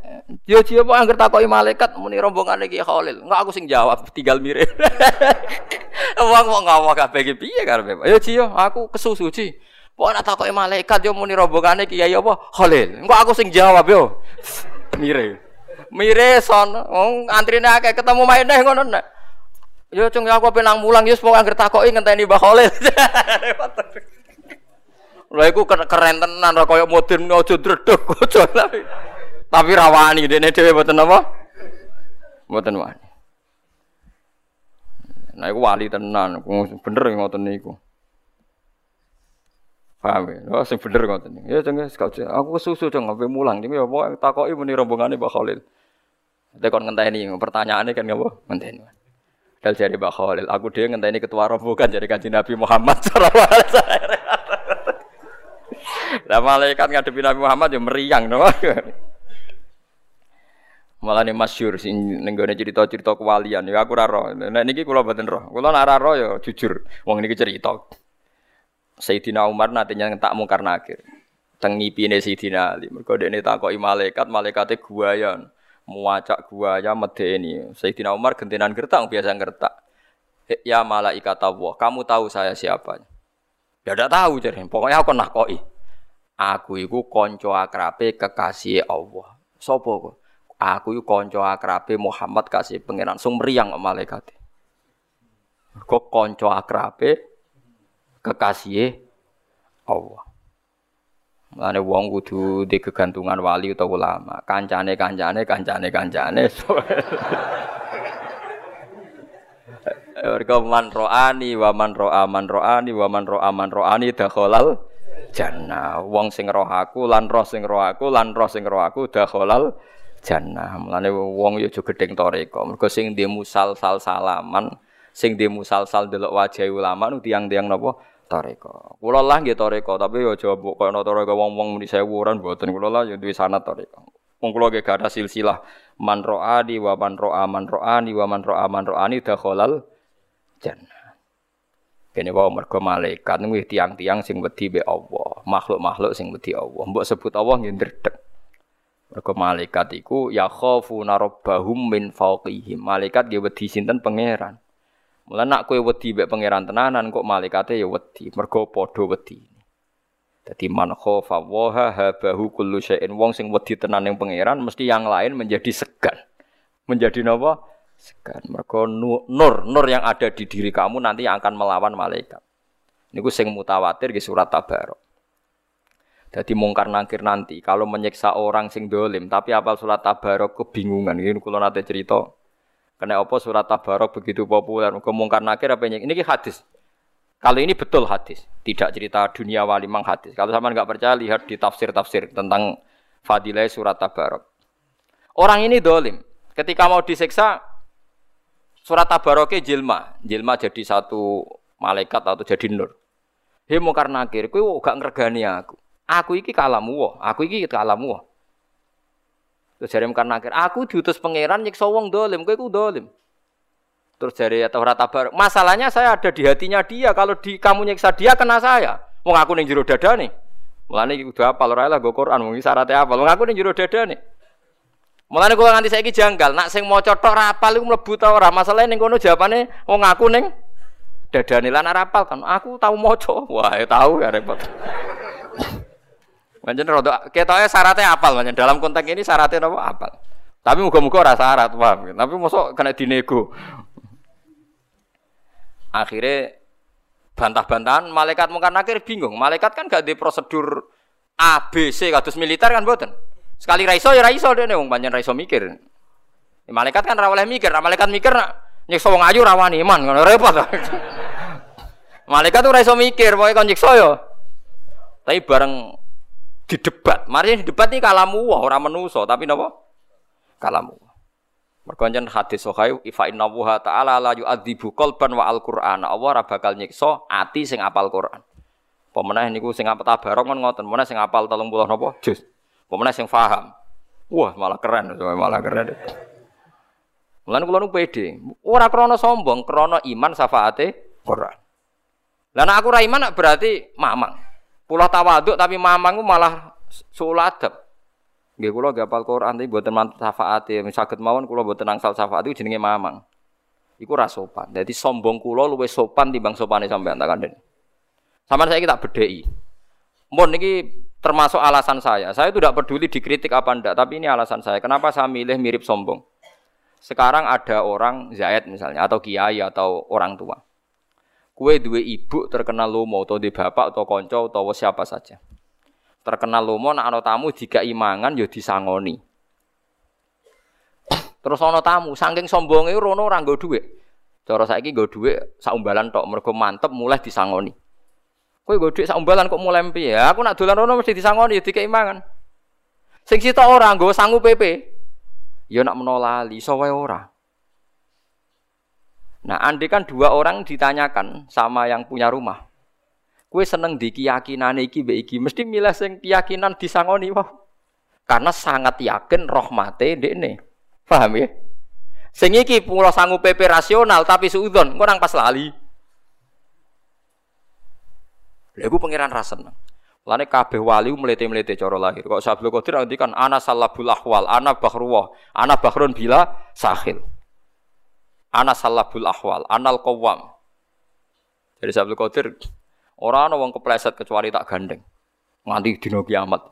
Ya Cio kok anggere takoki malaikat muni rombongan iki Khalil. Enggak aku sing jawab, tinggal mirip. Wong wong ngomong kabeh iki piye karepe? Ayo Ci aku kesusu Ci. Kok ana takoki malaikat yo muni rombongane kiai apa? Khalil. Engko aku sing jawab yo. Mire. Mire son wong antrine akeh ketemu maeneh ngono nek. Yo cung aku penang mulang yo pokoke anggere takoki ngenteni Mbah Khalil. Lha iku keren tenan ra koyo modern aja dredeg aja tapi. Tapi rawani dene dhewe mboten apa? Mboten wani. Nah iku wali tenan, bener ngoten niku. Paham ya? Oh, sing bener ngoten. Ya jeng aku kesusu jeng ngapain mulang jeng ya apa takoki muni rombongane Mbak Khalil. Tekon ngenteni pertanyaane kan ngapa? Ngenteni. Dal jari Mbak Khalil, aku dhewe ngenteni ketua rombongan jadi kanjeng Nabi Muhammad sallallahu alaihi wasallam. Lah malaikat ngadepi Nabi Muhammad ya meriang no. Malah ini masyur sing nenggone cerita-cerita kewalian ya aku raro. Nek niki kula mboten roh. Kula nek raro ya jujur wong niki cerita. Sayyidina Umar nantinya tak mungkar nakir. Teng ngipine Sayyidina Ali. Mergo dekne takoki malaikat, malaikate guayan. Muacak guaya medeni. Sayyidina Umar gentenan gertak biasa gertak. Ya malaikat Allah, kamu tahu saya siapa? Ya tidak tahu jadi. Pokoknya aku nakoki. Aku iku konco akrabe kekasih Allah. Sopo kok? Aku iku konco akrabe Muhammad kasih pangeran. Sung meriang malaikat. Kok konco akrabe kekasih Allah. Mulane wong kudu di kegantungan wali atau ulama. Kancane kancane kancane kancane. Mereka man ro'ani wa man ro'a man ro'ani wa man ro'a man ro'ani dakhalal jannah. Wong sing roh aku lan roh sing roh aku lan roh sing roh aku dakhalal jannah. Mulane wong yo aja gedeng toreko. Mergo sing dhe musal sal salaman, sing dhe musal sal delok wajah ulama nu tiang-tiang napa toreko. Kula lah nggih toreko, tapi yo aja mbok koyo toreko wong-wong muni sewuran mboten kula lah yo duwe sanad toreko. Wong kula nggih gak ada silsilah man ro'ani wa man ro'a man ro'ani wa man ro'a man ro'ani dakhalal jannah. Kene wae mergo malaikat kuwi tiang-tiang sing wedi be Allah, makhluk-makhluk sing wedi Allah. Mbok sebut Allah nggih ndredeg. Mergo malaikat iku ya khafuna rabbahum min fawqihim. Malaikat nggih wedi sinten pangeran. Mula nak kowe wedi mbek pangeran tenanan kok malaikate ya wedi, mergo padha wedi. Dadi man khofa waha habahu kullu syai'in wong sing wedi tenan ning pangeran mesti yang lain menjadi segan. Menjadi napa? Segan. Mergo nur, nur yang ada di diri kamu nanti yang akan melawan malaikat. Niku sing mutawatir di surat Tabarok. Jadi mungkar nangkir nanti kalau menyiksa orang sing dolim tapi apal surat Tabarok kebingungan. Ini kalau nanti cerita karena apa surat Tabarok begitu populer? Kemungkar nakir apa ini? Ini hadis. Kalau ini betul hadis, tidak cerita dunia wali mang hadis. Kalau sama nggak percaya lihat di tafsir-tafsir tentang fadilah surat Tabarok. Orang ini dolim. Ketika mau disiksa, surat Tabaroknya jilma, jilma jadi satu malaikat atau jadi nur. Hei mungkar nakir, kue gak ngergani aku. Aku iki kalamu, aku iki kalamu. Terus jari karena akhir, aku diutus pangeran nyiksa wong dolim, kowe ku dolim. Terus jari atau rata bar, masalahnya saya ada di hatinya dia. Kalau di kamu nyiksa dia kena saya. Wong aku ning jero dada nih. Mulane iki kudu apal ora lah go Quran wong syaratnya apal. Wong aku ning jero dada nih. Mulane kula nganti saiki janggal, nak sing maca tok ora apal iku mlebu ta ora. Masalahe ning kono jawabane wong aku ning dadane lan ora kan. Aku tahu maca. Wah, ya tahu ya repot. Pancen rada ketoke syaratnya apal pancen dalam konteks ini syaratnya apa apal. Tapi muga-muga ora syarat, paham. Tapi mosok kena dinego. Akhirnya bantah-bantahan malaikat mungkar nakir bingung. Malaikat kan gak di prosedur A B C kados militer kan mboten. Sekali raiso ya raiso dene wong pancen raiso mikir. Ya, malaikat kan ora oleh mikir, nah, malaikat mikir nak nyiksa wong ayu rawani iman ngono repot. malaikat tuh raiso mikir, pokoke kon nyiksa yo. Tapi bareng di debat. Mari di debat ini kalamu wah orang menuso, tapi nopo kalamu. Mergo hadis sahih ifa inna wa ta'ala la yu'adzibu qalban wa al-Qur'an. Allah ora bakal nyiksa ati sing apal Quran. Pemenah niku sing apal tabarok kan ngoten, pemenah sing apal 30 napa juz. Pemenah sing paham. Wah, malah keren, malah keren. Mulane kula nu pede. Ora krana sombong, krana iman syafaate Quran. Lah aku ra iman berarti mamang. Pulau tawaduk tapi mamang malah suladab. Nggih kula gak apal Quran tapi mboten mantep syafaat e. Saged mawon kula mboten angsal syafaat itu jenenge mamang. Iku ra sopan. Dadi sombong kula luwih sopan timbang sopane sampean tak kandhani. Sampeyan saya kita bedheki. Mun niki termasuk alasan saya. Saya tidak peduli dikritik apa ndak, tapi ini alasan saya. Kenapa saya milih mirip sombong? Sekarang ada orang Zaid misalnya atau kiai atau orang tua. Kue dua ibu terkenal lomo atau di bapak atau konco atau siapa saja. Terkenal lomo nak ana tamu jika imangan ya disangoni. Terus ana tamu, saking sombonge rono ora nggo dhuwit. Cara saiki nggo dhuwit sak umbalan tok mergo mantep mulai disangoni. Kowe nggo dhuwit sak kok mulai piye? Ya, aku nak dolan rono mesti disangoni ya dikei mangan. Sing sitok ora nggo sangu PP. Ya nak menolali, iso wae ora. Nah, andai kan dua orang ditanyakan sama yang punya rumah. Kue seneng di keyakinan iki be iki, mesti milih sing keyakinan disangoni wah. Karena sangat yakin rahmate dekne. Paham ya? Sing iki pulau sanggup PP rasional tapi suudon, kurang pas lali. Lha iku pangeran ra seneng. Lane kabeh wali melete-melete cara lahir. Kok Sabul Qadir kan ana salabul ahwal, ana bahruwah, ana bahrun bila sahil. Ana salabul ahwal, anal qawwam. Jadi Sabul Qadir ora ana wong kepleset kecuali tak gandeng. Nganti dina kiamat.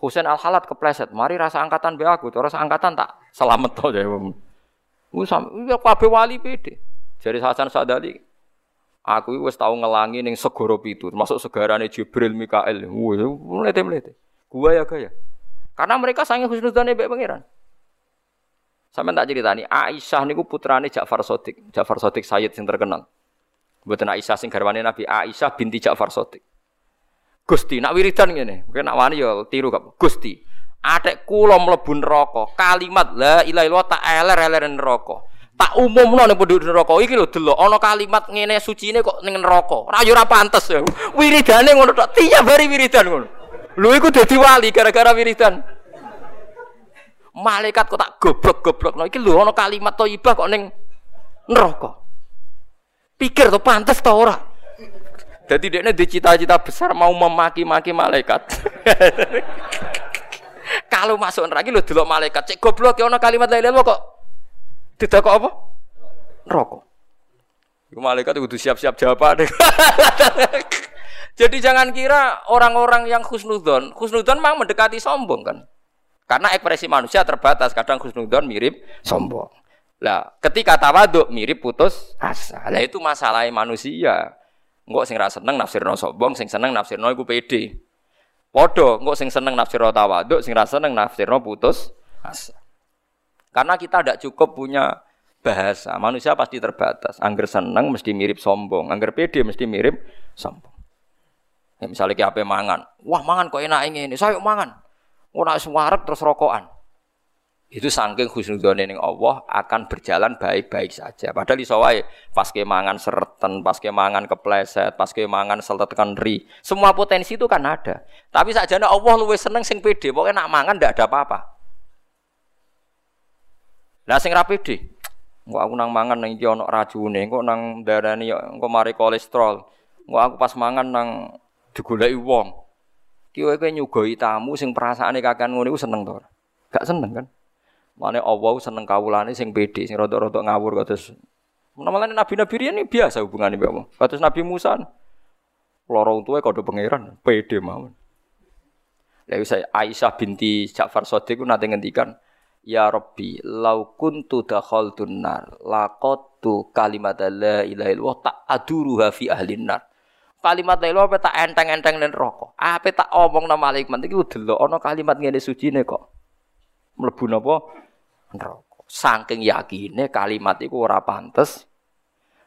Husain Al Halat kepleset, mari rasa angkatan be aku, terus angkatan tak selamat to ya. Usam, ya kabeh wali pede. Jadi Hasan Sadali, aku wis tau ngelangi ning segara pitu, termasuk segarane Jibril Mikael. Wah, mlete-mlete. Gua ya gaya. Karena mereka sange husnudzane mbek pangeran. Sampai tak ceritani, Aisyah niku putrane Ja'far Sodik. Ja'far Sodik Sayyid sing terkenal. Mboten Aisyah sing garwane Nabi, Aisyah binti Ja'far Sodik. Gusti, nak wiridan ngene. Kowe nak wani ya tiru kok. Gusti, atek kula mlebu neraka. Kalimat la ilaha illallah tak eler-eler neraka. Tak umumno ning penduduk neraka iki lho delok ana kalimat ngene sucine kok ning neraka. Ora yo ora pantes ya. Wiridane ngono tok. Tiap hari wiridan ngono. Lho iku dadi wali gara-gara wiridan. Malaikat kok tak goblok-goblokno iki lho ana kalimat thayyibah kok ning neraka. Pikir to pantes to ora? Jadi dia ini cita-cita besar mau memaki-maki malaikat. Kalau masuk neraka lu dulu malaikat, cek goblok ya ono kalimat lain lo kok tidak kok apa? Rokok. Malaikat itu siap-siap jawab Jadi jangan kira orang-orang yang khusnudon, khusnudon memang mendekati sombong kan. Karena ekspresi manusia terbatas, kadang khusnudon mirip sombong. Lah, ketika tawaduk mirip putus asa. Lah itu masalah manusia. Engkau sing rasa seneng nafsirno sombong, sing seneng nafsirno iku pede. Padha, engkau sing seneng nafsirno tawaduk, sing rasa seneng nafsirno putus asa. Karena kita tidak cukup punya bahasa. Manusia pasti terbatas. Angger seneng mesti mirip sombong, angger pede mesti mirip sombong. Ya, misalnya kayak apa mangan, wah mangan kok enak ini, saya mangan. Mau nak suarek terus rokokan itu saking husnudone ning Allah akan berjalan baik-baik saja. Padahal iso wae pas kemangan sereten, pas kemangan kepleset, pas kemangan seletekan ri. Semua potensi itu kan ada. Tapi sakjane Allah luwih seneng sing pede, pokoknya nak mangan ndak ada apa-apa. Lah sing ra pede, kok aku nang mangan nang iki ana racune, kok nang darani kok mari kolesterol. Kok aku pas mangan nang digoleki wong. Ki kowe nyugoi tamu sing perasaane kakean ngono iku seneng to Gak seneng kan? Mana Allah seneng kawulane sing pede, sing rodok-rodok ngawur kados. Namanya nabi-nabi ini biasa hubungannya mbek Allah. Kados Nabi Musa. Loro untuke kode pangeran, pede mawon. Saya Aisyah binti Ja'far Sadiq ku nate ngendikan, Ya Rabbi, lau kuntu dakhaltun nar, laqattu kalimat la ilaha illallah tak aduruha fi ahlin nar. Kalimat la ilaha tak enteng-enteng ning neraka. Apa tak omong nama malaikat iki delok ana kalimat ngene sucine kok. Mlebu napa? neraka. Saking yakine kalimat iku ora pantes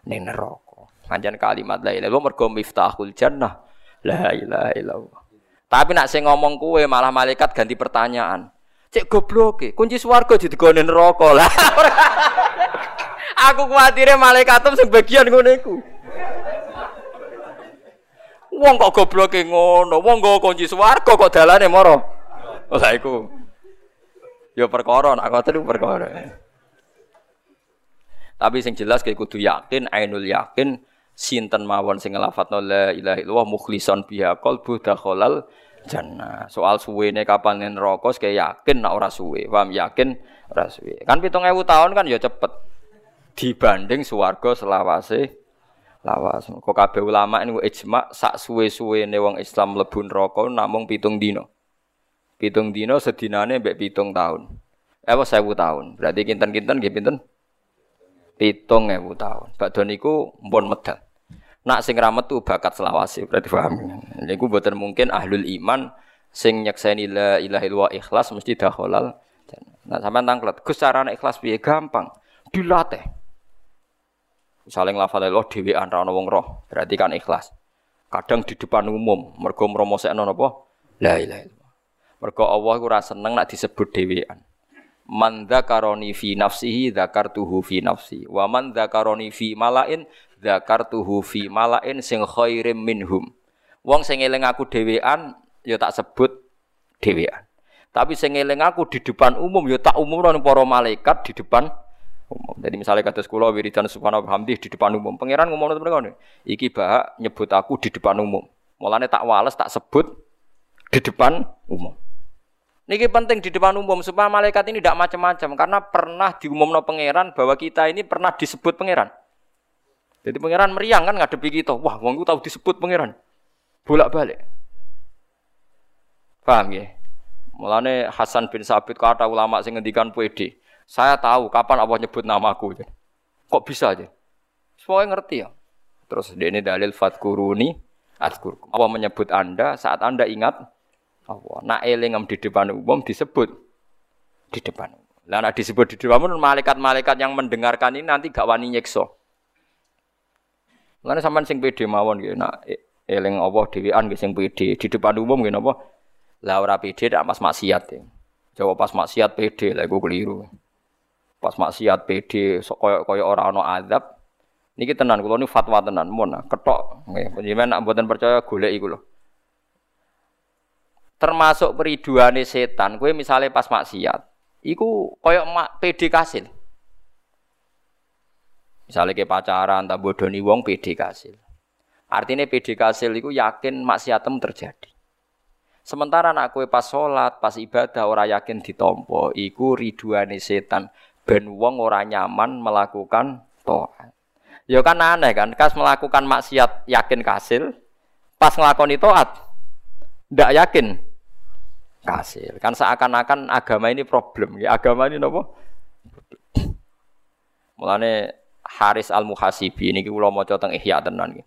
ning neraka. Pancen kalimat la ilaha illallah mergo miftahul jannah. La ilaha illallah. Tapi nak sing ngomong kue malah malaikat ganti pertanyaan. Cek goblok kunci swarga didigone neraka. Lah Aku kuatire malaikat sing bagian ngono. Wong kok ngono, wong nggo kunci swarga kok dalane moro. Lah iku. Ya perkara, nak ngoten. Tapi sing jelas kayak kudu yakin, ainul yakin sinten mawon sing nglafatno la ilaha illallah mukhlison biha qalbu jannah. Soal suwene kapan neraka kayak yakin nak ora suwe. Paham yakin ora suwe. Kan 7000 tahun kan ya cepet. dibanding swarga selawase lawas. Kok kabeh ulama niku ijma sak suwe-suwene wong Islam mlebu neraka namung pitung dina. Pitung dina sedinane mbek pitung tahun. Eh 1000 tahun. Berarti kinten-kinten nggih pinten? Pitung ewu tahun. Badhe niku mpun medal. Nak sing ra metu bakat selawase berarti paham. Niku mboten mungkin ahlul iman sing nyekseni la ilaha illallah ikhlas mesti dakhalal. Nah sampean tanglet, Gus ikhlas piye? Gampang. Dilatih. Misalnya nglafal Allah dhewean ra wong roh, berarti kan ikhlas. Kadang di depan umum, mergo mromosekno napa? La ilaha illallah. Mergo Allah ora seneng nak disebut dhewean. Man dzakaroni fi nafsihi dzakartuhu fi nafsi. Wa man dzakaroni fi malain dzakartuhu fi malain sing khairim minhum. Wong sing eling aku dhewean ya tak sebut dhewean. Tapi sing eling aku di depan umum ya tak umumno para malaikat di depan umum. Jadi misalnya kata sekolah wiridan subhanahu hamdi di depan umum. Pangeran ngomong mereka nih, iki bahak nyebut aku di depan umum. Mulane tak wales tak sebut di depan umum. Niki penting di depan umum supaya malaikat ini tidak macam-macam karena pernah diumumno pangeran bahwa kita ini pernah disebut pangeran. Jadi pangeran meriang kan ngadepi kita. Wah, wong tahu disebut pangeran. Bolak-balik. Paham ya? Mulane Hasan bin Sabit kata ulama sing ngendikan PD. Saya tahu kapan Allah nyebut namaku. Kok bisa aja? Semuanya ngerti ya. Terus ini dalil fatkuruni atkurkum. Allah menyebut Anda saat Anda ingat Allah. Nak elingam di depan umum disebut di depan. Lah disebut di depan umum malaikat-malaikat yang mendengarkan ini nanti gak wani nyekso. Lan sampean sing pede mawon nggih nak eling Allah dhewean nggih sing pede di depan umum nggih napa? Lah ora pede dak pas maksiat ya. Jawab pas maksiat pede lah iku keliru. Pas maksiat PD koyo koyo orang no azab. Niki tenan kula ini fatwa tenan mun ketok nggih. Nak mboten percaya golek iku lho. Termasuk periduane setan kowe misalnya pas maksiat iku koyo mak PD kasil misalnya ke pacaran tak bodoni wong PD kasil artinya PD kasil iku yakin maksiatem terjadi Sementara nak kue pas sholat, pas ibadah ora yakin ditompo, iku riduane setan ben wong ora nyaman melakukan taat. Ya kan aneh kan, kas melakukan maksiat yakin kasil, pas ngelakoni taat ndak yakin kasil. Kan seakan-akan agama ini problem, ya agama ini nopo? Mulane Haris Al Muhasibi ini kula maca teng Ihya tenan iki.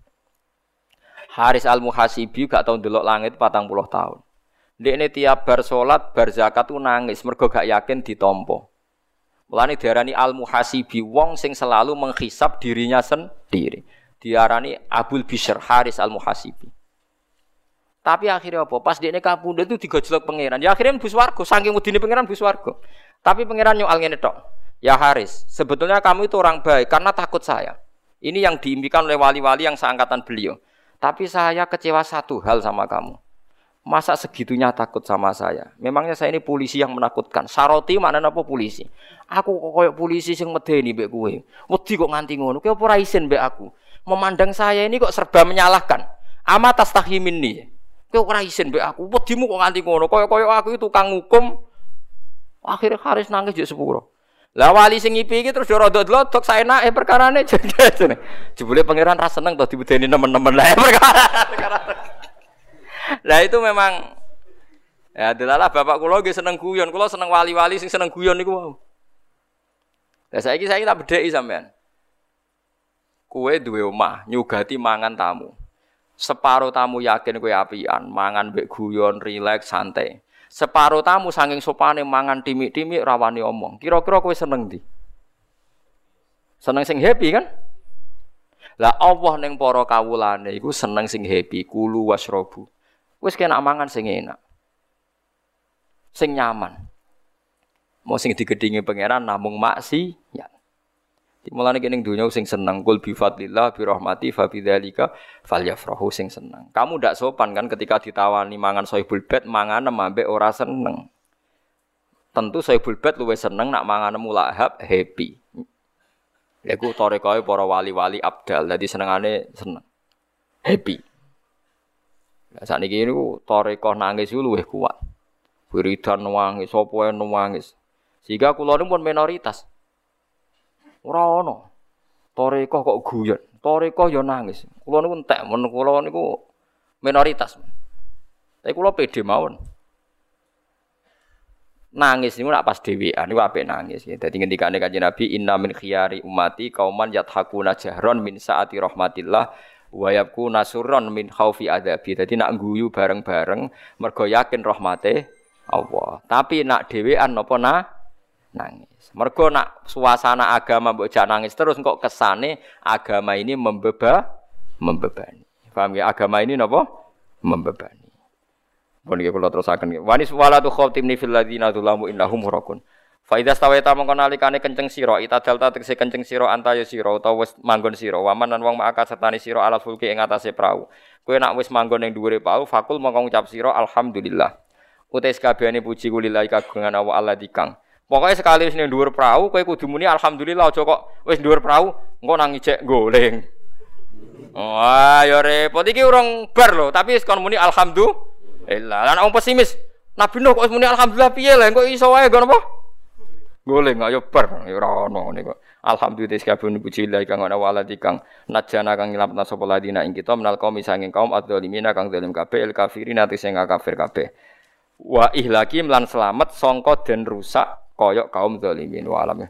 Haris Al Muhasibi gak tau ndelok langit patang puluh tahun. Dia tiap bar salat, bar zakat tu nangis mergo gak yakin ditompo. Mulane diarani al muhasibi wong sing selalu menghisap dirinya sendiri. Diarani Abul Bishr Haris al muhasibi. Tapi akhirnya apa? Pas dia kapundhut itu digojlok pangeran. Ya akhirnya bus warga, saking udine pangeran bus warga. Tapi pangeran nyual ngene tok. Ya Haris, sebetulnya kamu itu orang baik karena takut saya. Ini yang diimpikan oleh wali-wali yang seangkatan beliau. Tapi saya kecewa satu hal sama kamu. Masa segitunya takut sama saya? Memangnya saya ini polisi yang menakutkan. Saroti mana apa polisi? Aku kok koyok polisi sing medeni mbek kowe. Wedi kok nganti ngono. Kowe ora isin mbek aku. Memandang saya ini kok serba menyalahkan. Amat tahimin nih. Kowe ora isin mbek aku. Wedimu kok nganti ngono. Koyok-koyok aku itu tukang hukum. Akhirnya Haris nangis juk sepuro. Lah wali sing ngipi iki terus yo rodok-rodok saenake perkarane jane. Jebule pangeran ra seneng to dibudeni nemen-nemen lah perkara. Lah itu memang ya adalah bapak kula nggih seneng guyon, kula seneng wali-wali sing seneng guyon niku mau. Lah saiki saiki tak bedheki sampean. Kue duwe omah, nyugati mangan tamu. Separo tamu yakin kue apian, mangan mbek guyon, rileks, santai. Separo tamu saking sopane mangan timik-timik rawani omong. Kira-kira kue seneng di? Seneng sing happy kan? Lah Allah ning para kawulane iku seneng sing happy, kulu wasrobu. Wis kena mangan sing enak. Sing nyaman. Mau sing digedingi pangeran namung maksi ya. Mulane kene dunya sing seneng kul bi fadlillah bi rahmati fa bidzalika falyafrahu sing seneng. Kamu ndak sopan kan ketika ditawani mangan soibul bed mangan ambek ora seneng. Tentu soibul bed luwih seneng nak mangan mulahab happy. Iku torekae para wali-wali abdal. Dadi senengane seneng. Happy. Saat ini ini toriko nangis itu lebih kuat. Wiridan nangis, yang nangis. Sehingga kulo pun minoritas. Ora ono. Toreko kok guyon. Toreko yo nangis. Kula niku entek men kula niku minoritas. Tapi kula pede mawon. Nangis niku nak pas dhewean niku apik nangis. Ya. Dadi ngendikane Kanjeng Nabi inna min khiyari umati kauman yathakuna jahron min saati rahmatillah wa yabku nasurron min khaufi adabi. Dadi nak guyu bareng-bareng mergo yakin rahmate Allah. Tapi nak dhewean napa na nangis. Mergo nak suasana agama mbok nangis terus kok kesane agama ini membeba membebani. Paham ya? Agama ini napa? Membebani. Pun nggih kula terusaken. Wanis walatu khatimni fil ladina dzulamu innahum murakun. Fa idza stawaita mongko nalikane kenceng sira itadal ta tegese kenceng sira antaya sira utawa wis manggon sira waman lan wong maka sertani sira alat fulki ing atase prau. Kowe nak wis manggon ning dhuwure prau fakul mongko ngucap sira alhamdulillah. Utai sekabehane puji kulillahi kagungan Allah Allah dikang. Pokoknya sekali wis ning dhuwur prau kowe kudu muni alhamdulillah aja kok wis dhuwur prau engko nang ijek goleng. Wah, ya repot iki urung bar lho, tapi wis kon muni alhamdulillah. Lan wong pesimis. Nabi Nuh kok muni alhamdulillah piye lah kok iso wae ngono apa? Goleng ayo bar ya ora ono kok. Alhamdulillah sekabeh puji Allah kang ana waladi kang najana kang nyelametna sapa ladina ing kita menal kaum sanging kaum adzalimina kang zalim kabeh el kafirin ati sing kafir kabeh. Wa ihlaki lan selamat sangka den rusak koyok kaum zalimin wa alam.